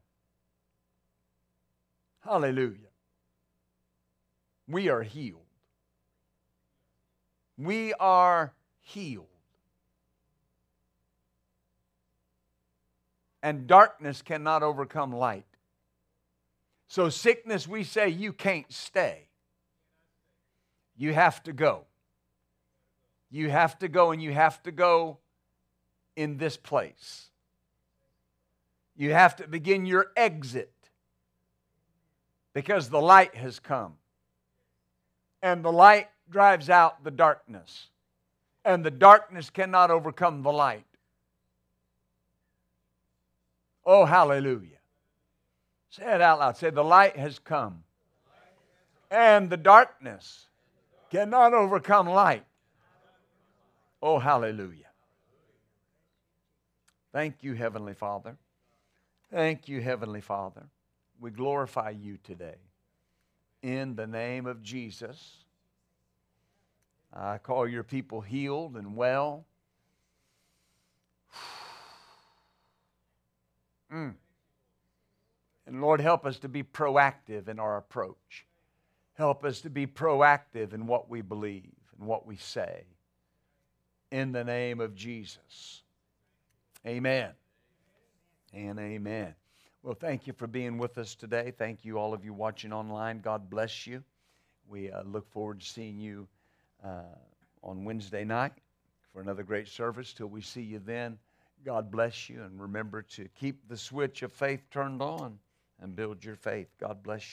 Hallelujah. We are healed. We are healed. And darkness cannot overcome light. So, sickness, we say, you can't stay. You have to go. You have to go, and you have to go in this place. You have to begin your exit because the light has come. And the light drives out the darkness. And the darkness cannot overcome the light. Oh, hallelujah. Say it out loud. Say, the light has come. And the darkness cannot overcome light. Oh, hallelujah. Thank you, Heavenly Father. Thank you, Heavenly Father. We glorify you today. In the name of Jesus, I call your people healed and well. (sighs) Mm. And Lord, help us to be proactive in our approach. Help us to be proactive in what we believe and what we say. In the name of Jesus. Amen. And amen. Well, thank you for being with us today. Thank you, all of you watching online. God bless you. We uh, look forward to seeing you uh, on Wednesday night for another great service. Till we see you then, God bless you. And remember to keep the switch of faith turned on and build your faith. God bless you.